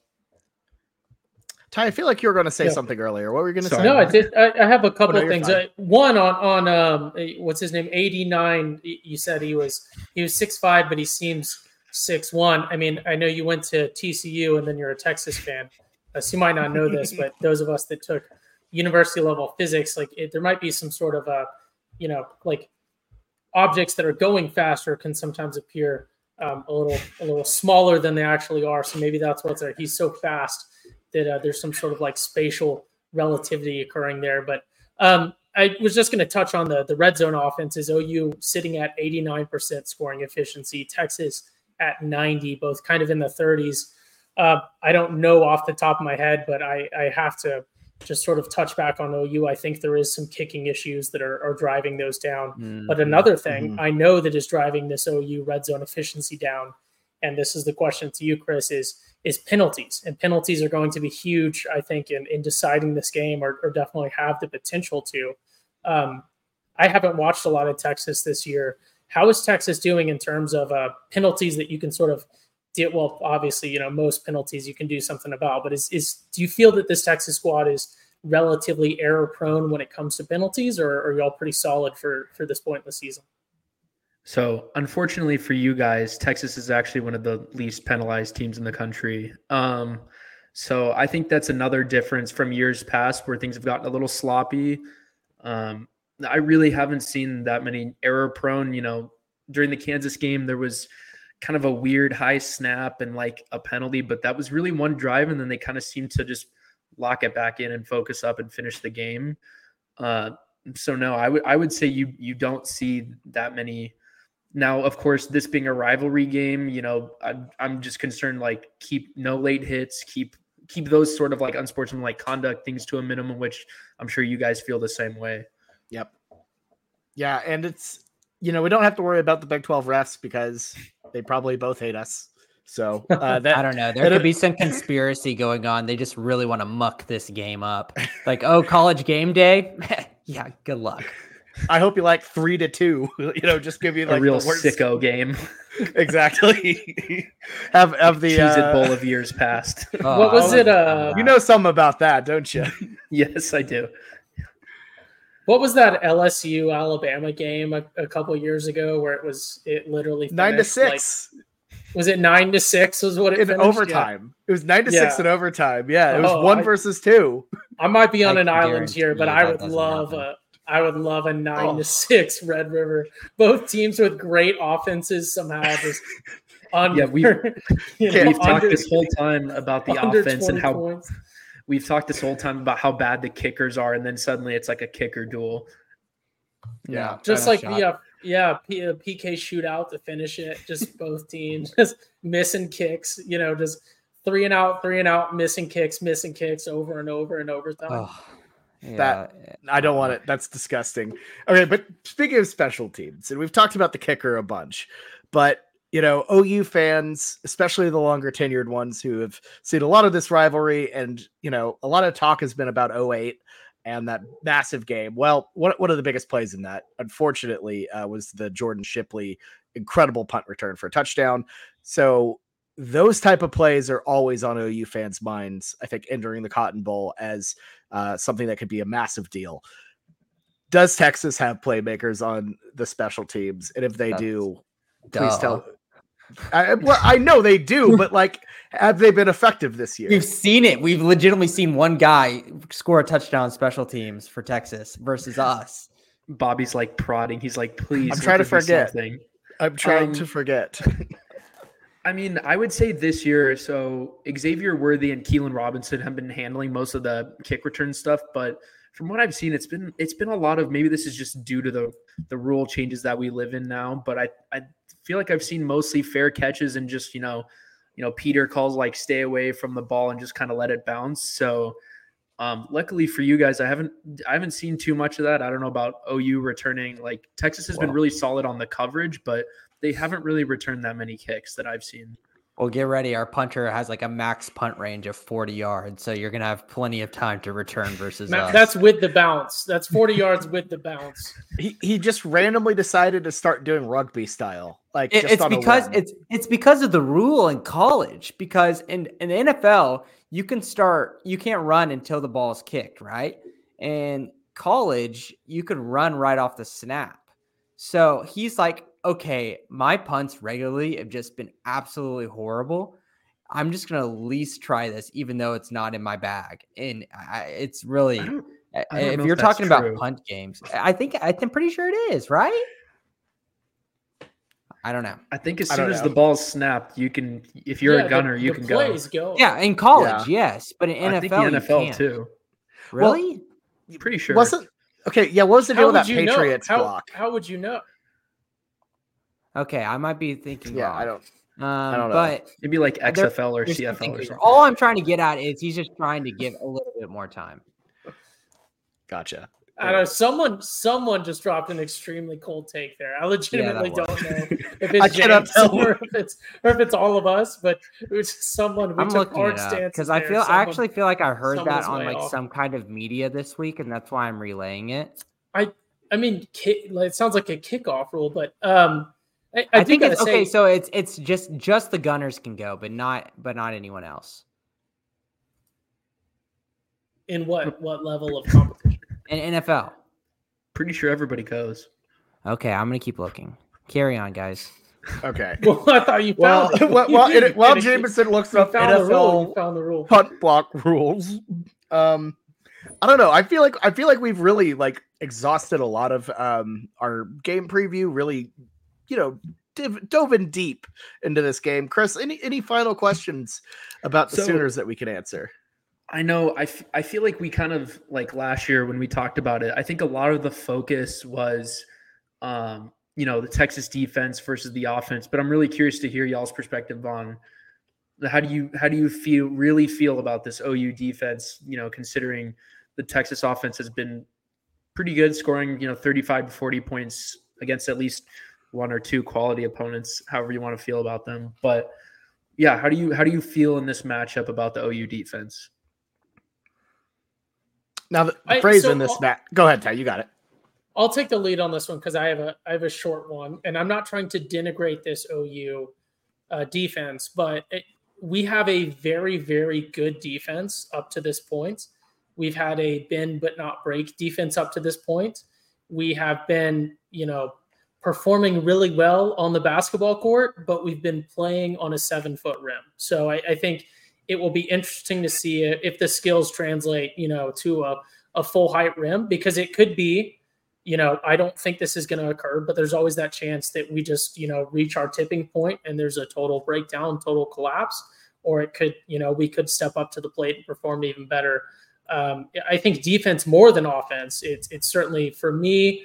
Ty, I feel like you were going to say yeah. something earlier. What were you going to say? No, I did. I, I have a couple of things. Uh, one on on um, what's his name? Eighty nine. You said he was he was six five, but he seems six one. I mean, I know you went to TCU and then you're a Texas fan, uh, so you might not know this, but *laughs* those of us that took university level physics, like it, there might be some sort of a, you know, like objects that are going faster can sometimes appear um, a little a little smaller than they actually are. So maybe that's what's there. He's so fast that uh, there's some sort of like spatial relativity occurring there. But um, I was just going to touch on the the red zone offenses. OU sitting at 89% scoring efficiency. Texas at 90, both kind of in the 30s. Uh, I don't know off the top of my head, but I, I have to just sort of touch back on OU. I think there is some kicking issues that are, are driving those down. Mm-hmm. But another thing mm-hmm. I know that is driving this OU red zone efficiency down, and this is the question to you, Chris, is is penalties. And penalties are going to be huge, I think, in, in deciding this game or, or definitely have the potential to. Um, I haven't watched a lot of Texas this year. How is Texas doing in terms of uh, penalties that you can sort of deal? Well, obviously, you know, most penalties you can do something about, but is, is do you feel that this Texas squad is relatively error prone when it comes to penalties, or are y'all pretty solid for for this point in the season? So, unfortunately for you guys, Texas is actually one of the least penalized teams in the country. Um, so, I think that's another difference from years past where things have gotten a little sloppy. Um, I really haven't seen that many error prone. You know, during the Kansas game, there was kind of a weird high snap and like a penalty, but that was really one drive. And then they kind of seemed to just lock it back in and focus up and finish the game. Uh, so no, I would I would say you you don't see that many now, of course, this being a rivalry game, you know, I'm, I'm just concerned like keep no late hits, keep keep those sort of like unsportsmanlike conduct things to a minimum, which I'm sure you guys feel the same way. Yep. Yeah, and it's you know we don't have to worry about the Big Twelve refs because they probably both hate us. So uh, *laughs* that, I don't know. There could be some conspiracy going on. They just really want to muck this game up. Like, oh, college game day. *laughs* yeah, good luck. I hope you like three to two. *laughs* You know, just give you like a real sicko game. *laughs* exactly. *laughs* have have the Cheez It uh, bowl of years past. Oh, what was it? Uh, you know something about that, don't you? yes, I do. What was that LSU Alabama game a, a couple years ago where it was it literally nine to six? Like, was it nine to six? Was what it in finished? overtime? Yeah. It was nine to yeah. six in overtime. Yeah, it was oh, one I, versus two. I might be on I an island here, but I would love a I would love a nine oh. to six Red River. Both teams with great offenses somehow just *laughs* under, yeah, we, *laughs* you know, we've talked this whole time about the offense and how points. we've talked this whole time about how bad the kickers are, and then suddenly it's like a kicker duel. Yeah, just like the uh, yeah P- uh, PK shootout to finish it. Just *laughs* both teams just missing kicks. You know, just three and out, three and out, missing kicks, missing kicks over and over and overtime. Oh that I don't want it. That's disgusting. Okay, but speaking of special teams, and we've talked about the kicker a bunch, but you know, OU fans, especially the longer tenured ones who have seen a lot of this rivalry, and you know, a lot of talk has been about 08 and that massive game. Well, one, one of the biggest plays in that, unfortunately, uh, was the Jordan Shipley incredible punt return for a touchdown. So those type of plays are always on OU fans' minds. I think entering the Cotton Bowl as uh, something that could be a massive deal. Does Texas have playmakers on the special teams? And if they That's, do, please tell. I, well, I know they do, *laughs* but like, have they been effective this year? We've seen it. We've legitimately seen one guy score a touchdown special teams for Texas versus us. Bobby's like prodding. He's like, please. I'm trying to forget. I'm trying um, to forget. *laughs* I mean, I would say this year, so Xavier Worthy and Keilan Robinson have been handling most of the kick return stuff, but from what I've seen, it's been it's been a lot of maybe this is just due to the the rule changes that we live in now. But I I feel like I've seen mostly fair catches and just you know, you know, Peter calls like stay away from the ball and just kind of let it bounce. So Um, luckily for you guys, I haven't I haven't seen too much of that. I don't know about OU returning. Like Texas has been really solid on the coverage, but they haven't really returned that many kicks that I've seen. Well, get ready. Our punter has like a max punt range of 40 yards, so you're gonna have plenty of time to return versus us. That's with the bounce. That's 40 yards with the bounce. *laughs* He he just randomly decided to start doing rugby style. Like It- just it's on a because it's it's because of the rule in college. Because in in the NFL, you can start you can't run until the ball is kicked, right? And college, you can run right off the snap. So he's like, okay, my punts regularly have just been absolutely horrible. I'm just gonna at least try this, even though it's not in my bag. And I, it's really, I don't, I- I don't if you're if that's talking about punt games, I think I'm pretty sure it is, right? I don't know. I think as soon as know. the ball's snapped, you can. If you're Yeah, a gunner, the, you the can go. go. Yeah, in college, yes, but in NFL, I think the you NFL can't. too. Well, Really? Pretty sure. wasn't okay. Yeah, what was the deal with that? Patriots How, block? how would you know? Okay, I might be thinking. Yeah, wrong. I don't. Um, don't know. but Maybe like There- XFL or there's CFL or something. All I'm trying to get at is he's just trying to give a little bit more time. Gotcha. I don't know. Someone, someone just dropped an extremely cold take there. I legitimately was. don't know if *laughs* I it's cannot James tell. or if it's or if it's all of us. But it was just someone. We I'm took looking hard it up because I there. feel I actually feel like I heard that on like off. some kind of media this week, and that's why I'm relaying it. I I mean, it sounds like a kickoff rule, but um, I, I, I, think it's say, okay. So it's it's just just the gunners can go, but not but not anyone else. in what what level of competition? In NFL. Pretty sure everybody goes. Okay, I'm gonna keep looking. Carry on, guys. Okay. *laughs* well, I thought you Well, found *laughs* it. *laughs* well, You well, it, You while did. You- Jameson looks you up found the rule. You NFL found the rule. punt block rules, um, I don't know. I feel like I feel like we've really like exhausted a lot of um our game preview. Really, you know, div- dove in deep into this game. Chris, any any final questions about the So- Sooners that we can answer? I know. I, f- I feel like we kind of like last year when we talked about it. I think a lot of the focus was, um, you know, the Texas defense versus the offense. But I'm really curious to hear y'all's perspective on how do you how do you feel really feel about this OU defense? You know, considering the Texas offense has been pretty good, scoring you know 35 to 40 points against at least one or two quality opponents. However you want to feel about them, but yeah, how do you how do you feel in this matchup about the OU defense? Now, the I- phrase so in this all- match. Go ahead, Ty. You got it. I'll take the lead on this one because I have a I have a short one, and I'm not trying to denigrate this OU uh, defense, but it, we have a very very good defense up to this point. We've had a bend but not break defense up to this point. We have been you know performing really well on the basketball court, but we've been playing on a seven foot rim. So I, I think it will be interesting to see if the skills translate you know to a a full height rim because it could be you know, I don't think this is going to occur, but there's always that chance that we just, you know, reach our tipping point and there's a total breakdown, total collapse, or it could, you know, we could step up to the plate and perform even better. Um, I think defense more than offense. It's it's certainly for me,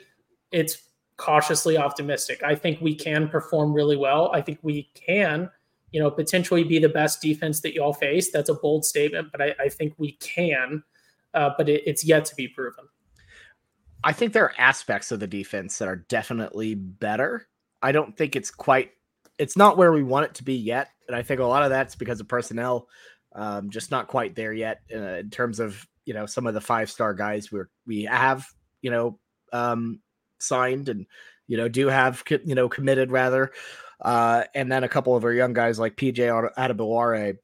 it's cautiously optimistic. I think we can perform really well. I think we can, you know, potentially be the best defense that y'all face. That's a bold statement, but I, I think we can. Uh, but it, it's yet to be proven. I think there are aspects of the defense that are definitely better. I don't think it's quite it's not where we want it to be yet, and I think a lot of that's because of personnel, um, just not quite there yet uh, in terms of you know some of the five star guys we we have you know um, signed and you know do have you know committed rather, uh, and then a couple of our young guys like PJ Adebawore,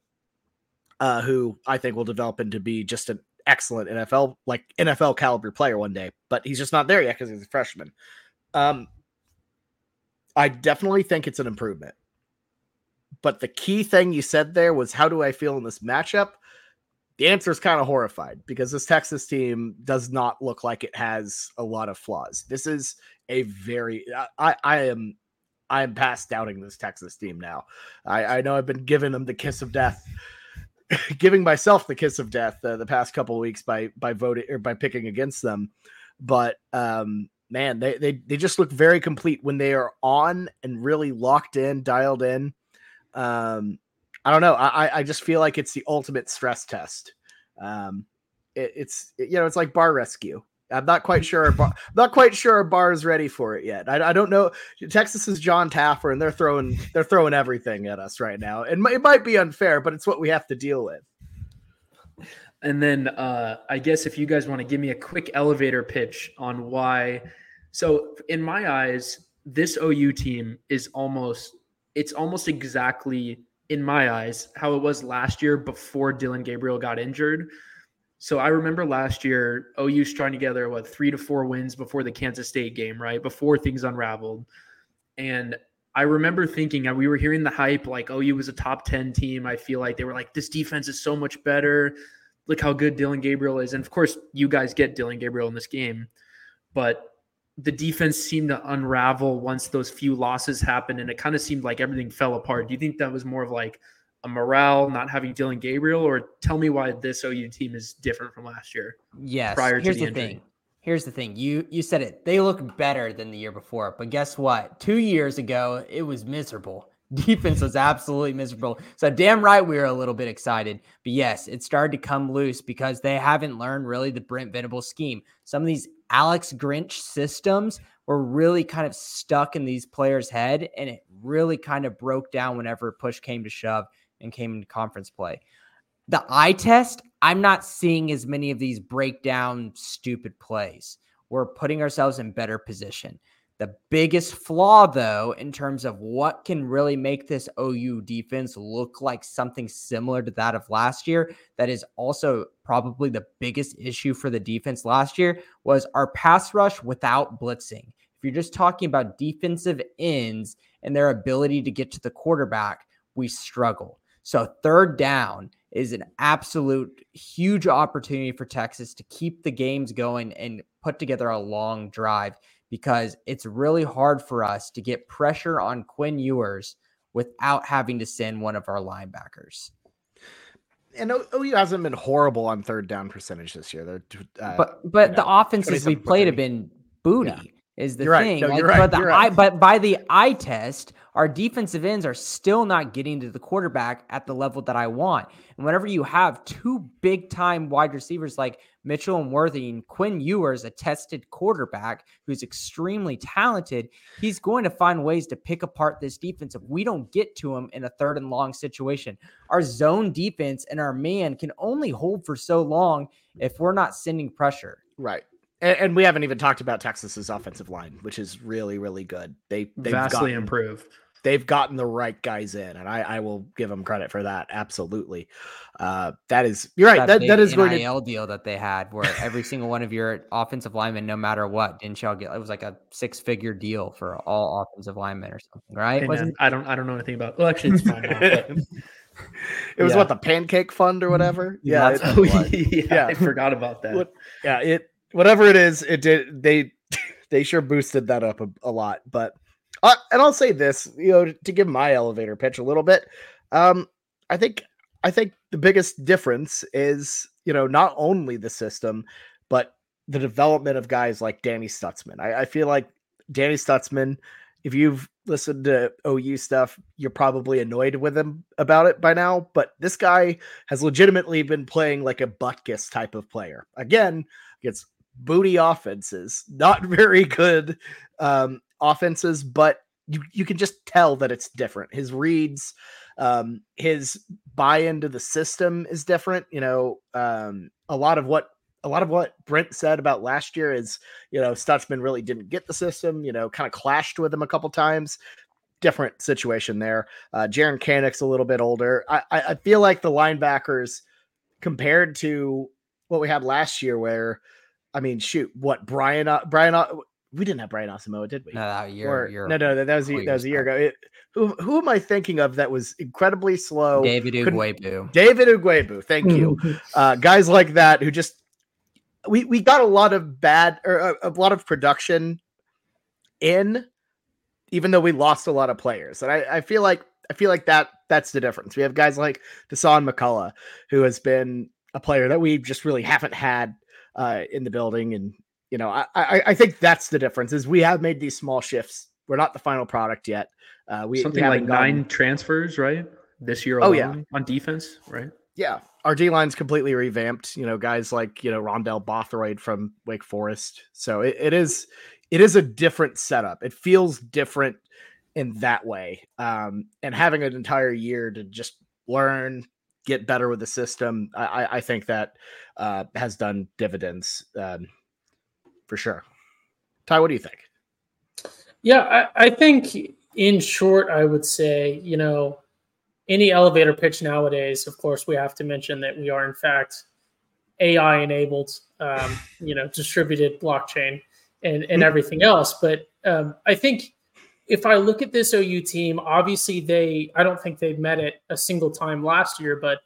uh, who I think will develop into be just an excellent NFL like NFL caliber player one day, but he's just not there yet because he's a freshman. Um, I definitely think it's an improvement. But the key thing you said there was how do I feel in this matchup? The answer is kind of horrified because this Texas team does not look like it has a lot of flaws. This is a very I I am I am past doubting this Texas team now. I, I know I've been giving them the kiss of death *laughs* giving myself the kiss of death uh, the past couple weeks by by voting or by picking against them but um man they, they they just look very complete when they are on and really locked in dialed in um i don't know i i just feel like it's the ultimate stress test um it, it's you know it's like bar rescue. I'm not quite sure. Bar, not quite sure bar is ready for it yet. I, I don't know. Texas is John Taffer, and they're throwing they're throwing everything at us right now. And it might be unfair, but it's what we have to deal with. And then uh, I guess if you guys want to give me a quick elevator pitch on why. So in my eyes, this OU team is almost it's almost exactly in my eyes how it was last year before Dillon Gabriel got injured. So I remember last year OU strung together what three to four wins before the Kansas State game, right? Before things unraveled. And I remember thinking, we were hearing the hype like OU was a top 10 team. I feel like they were like, this defense is so much better. Look how good Dillon Gabriel is. And of course, you guys get Dillon Gabriel in this game. But the defense seemed to unravel once those few losses happened. And it kind of seemed like everything fell apart. Do you think that was more of like a morale, not having Dillon Gabriel, or tell me why this OU team is different from last year? Yes. Prior Here's to the, the thing. Here's the thing. You you said it. They look better than the year before, but guess what? Two years ago, it was miserable. *laughs* Defense was absolutely miserable. So damn right we were a little bit excited. But yes, it started to come loose because they haven't learned really the Brent Venables scheme. Some of these Alex Grinch systems were really kind of stuck in these players' head, and it really kind of broke down whenever push came to shove and came into conference play. The eye test, I'm not seeing as many of these breakdown stupid plays. We're putting ourselves in better position. The biggest flaw, though, in terms of what can really make this OU defense look like something similar to that of last year, that is also probably the biggest issue for the defense last year, was our pass rush without blitzing. If you're just talking about defensive ends and their ability to get to the quarterback, we struggle. So, third down is an absolute huge opportunity for Texas to keep the games going and put together a long drive because it's really hard for us to get pressure on Quinn Ewers without having to send one of our linebackers. And OU hasn't been horrible on third down percentage this year. They're, uh, but but the know, offenses we played have been booty. Yeah is the you're thing. Right. No, like, right. But the eye, right. but by the eye test, our defensive ends are still not getting to the quarterback at the level that I want. And whenever you have two big time wide receivers like Mitchell and Worthy and Quinn Ewers, a tested quarterback who's extremely talented, he's going to find ways to pick apart this defense if we don't get to him in a third and long situation. Our zone defense and our man can only hold for so long if we're not sending pressure. Right. And, and, we haven't even talked about Texas's offensive line, which is really, really good. They they've vastly gotten, improved. They've gotten the right guys in, and I, I will give them credit for that. Absolutely, uh, that is you're right. That, that, that is NIL going to deal that they had, where every single one of your offensive linemen, no matter what, didn't y'all get? It was like a six figure deal for all offensive linemen or something, right? Hey, I don't I don't know anything about. Well, actually, it's fine. Now, *laughs* it was yeah. what the pancake fund or whatever. Yeah, it, oh, yeah, *laughs* yeah, I forgot about that. What, yeah, it whatever it is, it did. They *laughs* they sure boosted that up a, a lot. But uh, and I'll say this, you know, to give my elevator pitch a little bit. Um, I think I think the biggest difference is you know not only the system, but the development of guys like Danny Stutsman. I, I feel like Danny Stutsman, If you've listened to OU stuff, you're probably annoyed with him about it by now. But this guy has legitimately been playing like a Butkus type of player. Again, gets booty offenses, not *laughs* very good um, offenses, but you you can just tell that it's different. His reads, um, his buy into the system is different. You know, um, a lot of what a lot of what Brent said about last year is, you know, Stutsman really didn't get the system. You know, kind of clashed with him a couple times. Different situation there. Uh, Jaren Kanak's a little bit older. I, I feel like the linebackers compared to what we had last year, where I mean, shoot, what Brian uh, Brian uh, we didn't have Brian Asamoah, did we? No, that year, or, year no, no, that, that was that was a year ago. It, who who am I thinking of that was incredibly slow? David Ugwoegbu. David Ugwoegbu. Thank you. *laughs* uh, guys like that who just we we got a lot of bad or a, uh, a, lot of production in, even though we lost a lot of players, and I, I feel like I feel like that that's the difference. We have guys like Dasan McCullough, who has been a player that we just really haven't had uh, in the building. And you know, I, I, I think that's the difference is we have made these small shifts. We're not the final product yet. Uh, we something we like nine transfers, right? This year alone oh, yeah. on defense, right? Yeah, our D line's completely revamped. You know, guys like you know Rondell Bothroyd from Wake Forest. So it, it is it is a different setup. It feels different in that way. Um, and having an entire year to just learn, get better with the system, I, I think that uh, has done dividends um, for sure. Ty, what do you think? Yeah, I, I think in short, I would say, you know, any elevator pitch nowadays, of course, we have to mention that we are in fact AI enabled, um, you know, distributed blockchain and, and everything else. But um, I think if I look at this OU team, obviously they, I don't think they've met it a single time last year, but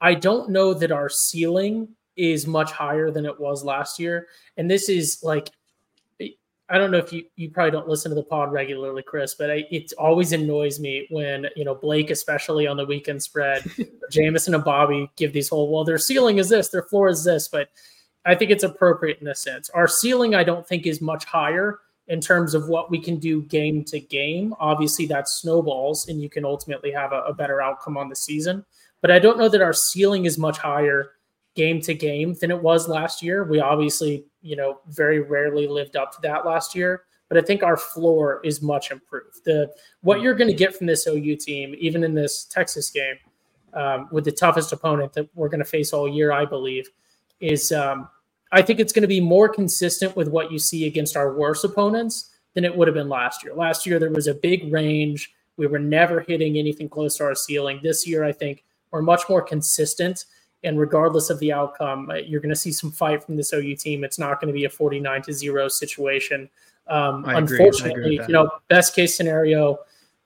I don't know that our ceiling is much higher than it was last year. And this is like I don't know if you you probably don't listen to the pod regularly, Chris, but I, it always annoys me when you know Blake, especially on the weekend spread, *laughs* Jamison and Bobby give these whole well, their ceiling is this, their floor is this, but I think it's appropriate in a sense. Our ceiling, I don't think, is much higher in terms of what we can do game to game. Obviously, that snowballs, and you can ultimately have a, a better outcome on the season. But I don't know that our ceiling is much higher game to game than it was last year. We obviously, you know, very rarely lived up to that last year, but I think our floor is much improved. The what you're going to get from this OU team, even in this Texas game, um, with the toughest opponent that we're going to face all year, I believe, is um, I think it's going to be more consistent with what you see against our worst opponents than it would have been last year. Last year there was a big range. We were never hitting anything close to our ceiling. This year, I think we're much more consistent and regardless of the outcome, uh, you're going to see some fight from this OU team. It's not going to be a 49 to zero situation. Um, unfortunately, you know, best case scenario,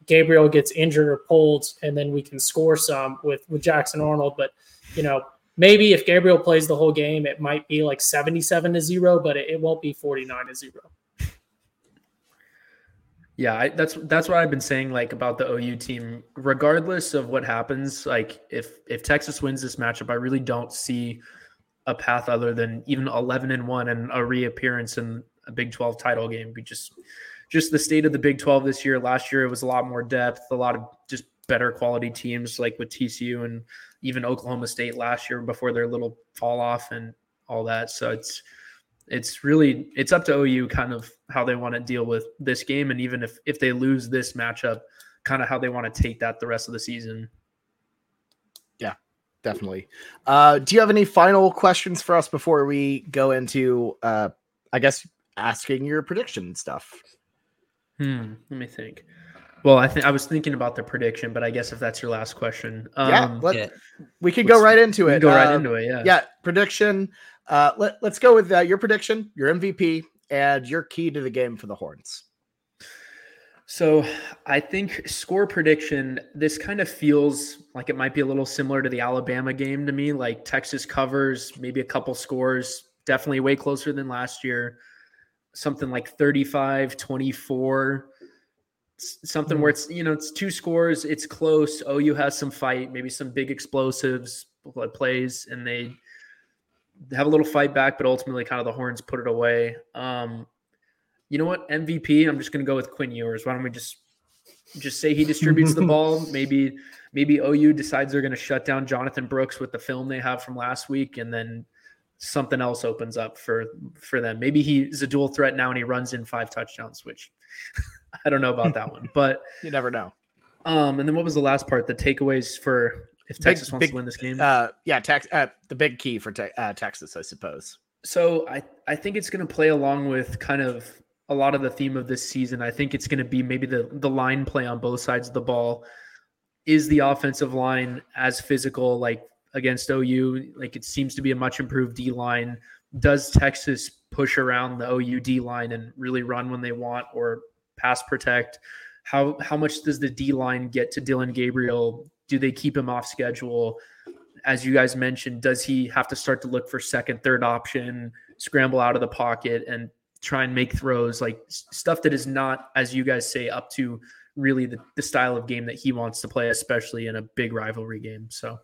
Gabriel gets injured or pulled, and then we can score some with with Jackson Arnold. But you know, maybe if Gabriel plays the whole game, it might be like 77 to zero, but it, it won't be 49 to zero. Yeah, I, that's that's what I've been saying like about the OU team. Regardless of what happens, like if if Texas wins this matchup, I really don't see a path other than even 11 and 1 and a reappearance in a Big 12 title game. We just just the state of the Big 12 this year. Last year it was a lot more depth, a lot of just better quality teams like with TCU and even Oklahoma State last year before their little fall off and all that. So it's it's really it's up to OU kind of how they want to deal with this game and even if if they lose this matchup kind of how they want to take that the rest of the season. Yeah, definitely. Uh do you have any final questions for us before we go into uh I guess asking your prediction stuff? Hmm, let me think. Well, I think I was thinking about the prediction, but I guess if that's your last question, um, yeah, let, yeah, we can go right into it. Go right uh, into it. Yeah. Yeah. Prediction. Uh, let, let's go with uh, your prediction, your MVP, and your key to the game for the Horns. So I think score prediction, this kind of feels like it might be a little similar to the Alabama game to me. Like Texas covers, maybe a couple scores, definitely way closer than last year. Something like 35 24 something where mm-hmm. it's you know it's two scores it's close OU has some fight maybe some big explosives plays and they have a little fight back, but ultimately, kind of the horns put it away. Um, you know what? MVP. I'm just going to go with Quinn Ewers. Why don't we just just say he distributes the *laughs* ball? Maybe maybe OU decides they're going to shut down Jonathan Brooks with the film they have from last week, and then something else opens up for for them. Maybe he's a dual threat now and he runs in five touchdowns, which *laughs* I don't know about that one, *laughs* but you never know. Um, and then what was the last part? The takeaways for if Texas big, wants big, to win this game. Uh, yeah, tex- uh, the big key for te- uh, Texas, I suppose. So I I think it's going to play along with kind of a lot of the theme of this season. I think it's going to be maybe the the line play on both sides of the ball. Is the offensive line as physical like against OU? Like it seems to be a much improved D line. Does Texas push around the OU D line and really run when they want or pass protect? How how much does the D line get to Dillon Gabriel do they keep him off schedule? As you guys mentioned, does he have to start to look for second, third option, scramble out of the pocket, and try and make throws like stuff that is not, as you guys say, up to really the, the style of game that he wants to play, especially in a big rivalry game. So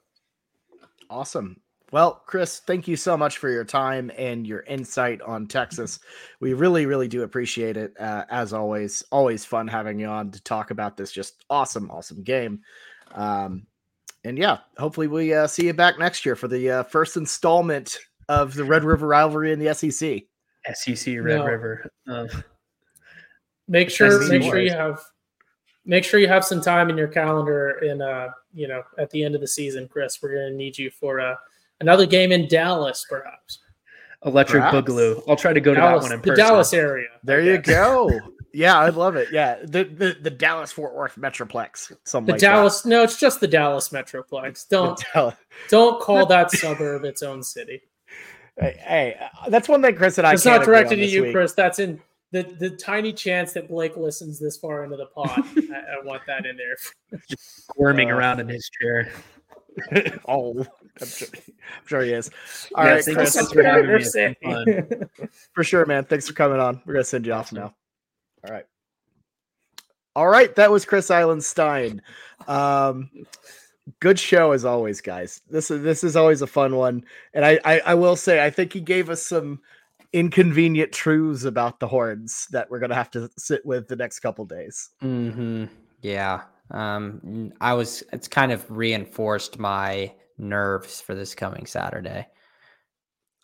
awesome. Well, Chris, thank you so much for your time and your insight on Texas. We really, really do appreciate it. Uh, as always, always fun having you on to talk about this just awesome, awesome game. Um, and yeah, hopefully we uh, see you back next year for the uh, first installment of the Red River rivalry in the SEC. SEC Red no. River. Um, make sure make sure you have make sure you have some time in your calendar in uh you know at the end of the season, Chris. We're gonna need you for uh, another game in Dallas, perhaps. Electric Perhaps. Boogaloo. I'll try to go Dallas, to that one in the. Dallas area. There you go. *laughs* yeah, I love it. Yeah, the the, the Dallas Fort Worth Metroplex. Something the like Dallas. That. No, it's just the Dallas Metroplex. Don't *laughs* don't call that suburb its own city. Hey, hey, that's one thing Chris and I. It's not directed to you, week. Chris. That's in the the tiny chance that Blake listens this far into the pod. *laughs* I, I, want that in there. Just Squirming uh, around in his chair. oh, I'm sure, I'm sure, he is. *laughs* All yeah, right, Chris. Thanks for having me. *laughs* for sure, man. Thanks for coming on. We're gonna send you off now. All right. All right, that was Chris Ilenstine. Um, good show as always, guys. This is this is always a fun one, and I, I I will say I think he gave us some inconvenient truths about the horns that we're gonna have to sit with the next couple days. Mm-hmm. Yeah, um, I was. It's kind of reinforced my nerves for this coming Saturday.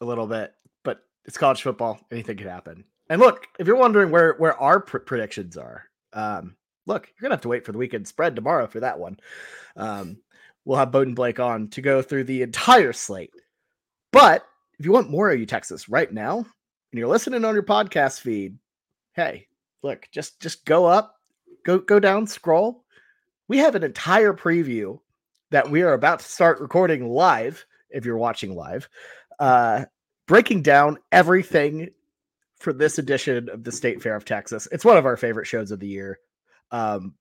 A little bit, but it's college football. Anything can happen. And look, if you're wondering where where our pr- predictions are, um, look, you're gonna have to wait for the weekend spread tomorrow for that one. Um, we'll have Bowden Blake on to go through the entire slate. But if you want more of you Texas right now, and you're listening on your podcast feed, hey, look, just just go up, go go down, scroll. We have an entire preview that we are about to start recording live. If you're watching live, uh, breaking down everything for this edition of the State Fair of Texas. It's one of our favorite shows of the year. Um,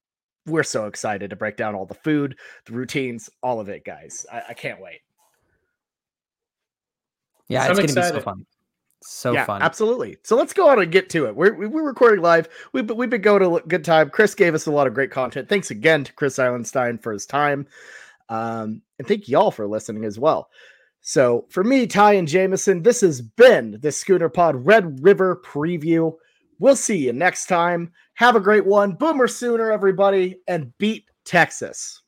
we're so excited to break down all the food, the routines, all of it, guys. I, I can't wait. Yeah, it's going to be so fun. So yeah, fun. Absolutely. So let's go on and get to it. We're, we're recording live. We've, we've been going a good time. Chris gave us a lot of great content. Thanks again to Chris Ilenstine for his time. Um, and thank y'all for listening as well. So for me, Ty and Jameson, this has been the Schooner Pod Red River preview. We'll see you next time. Have a great one. Boomer sooner, everybody, and beat Texas.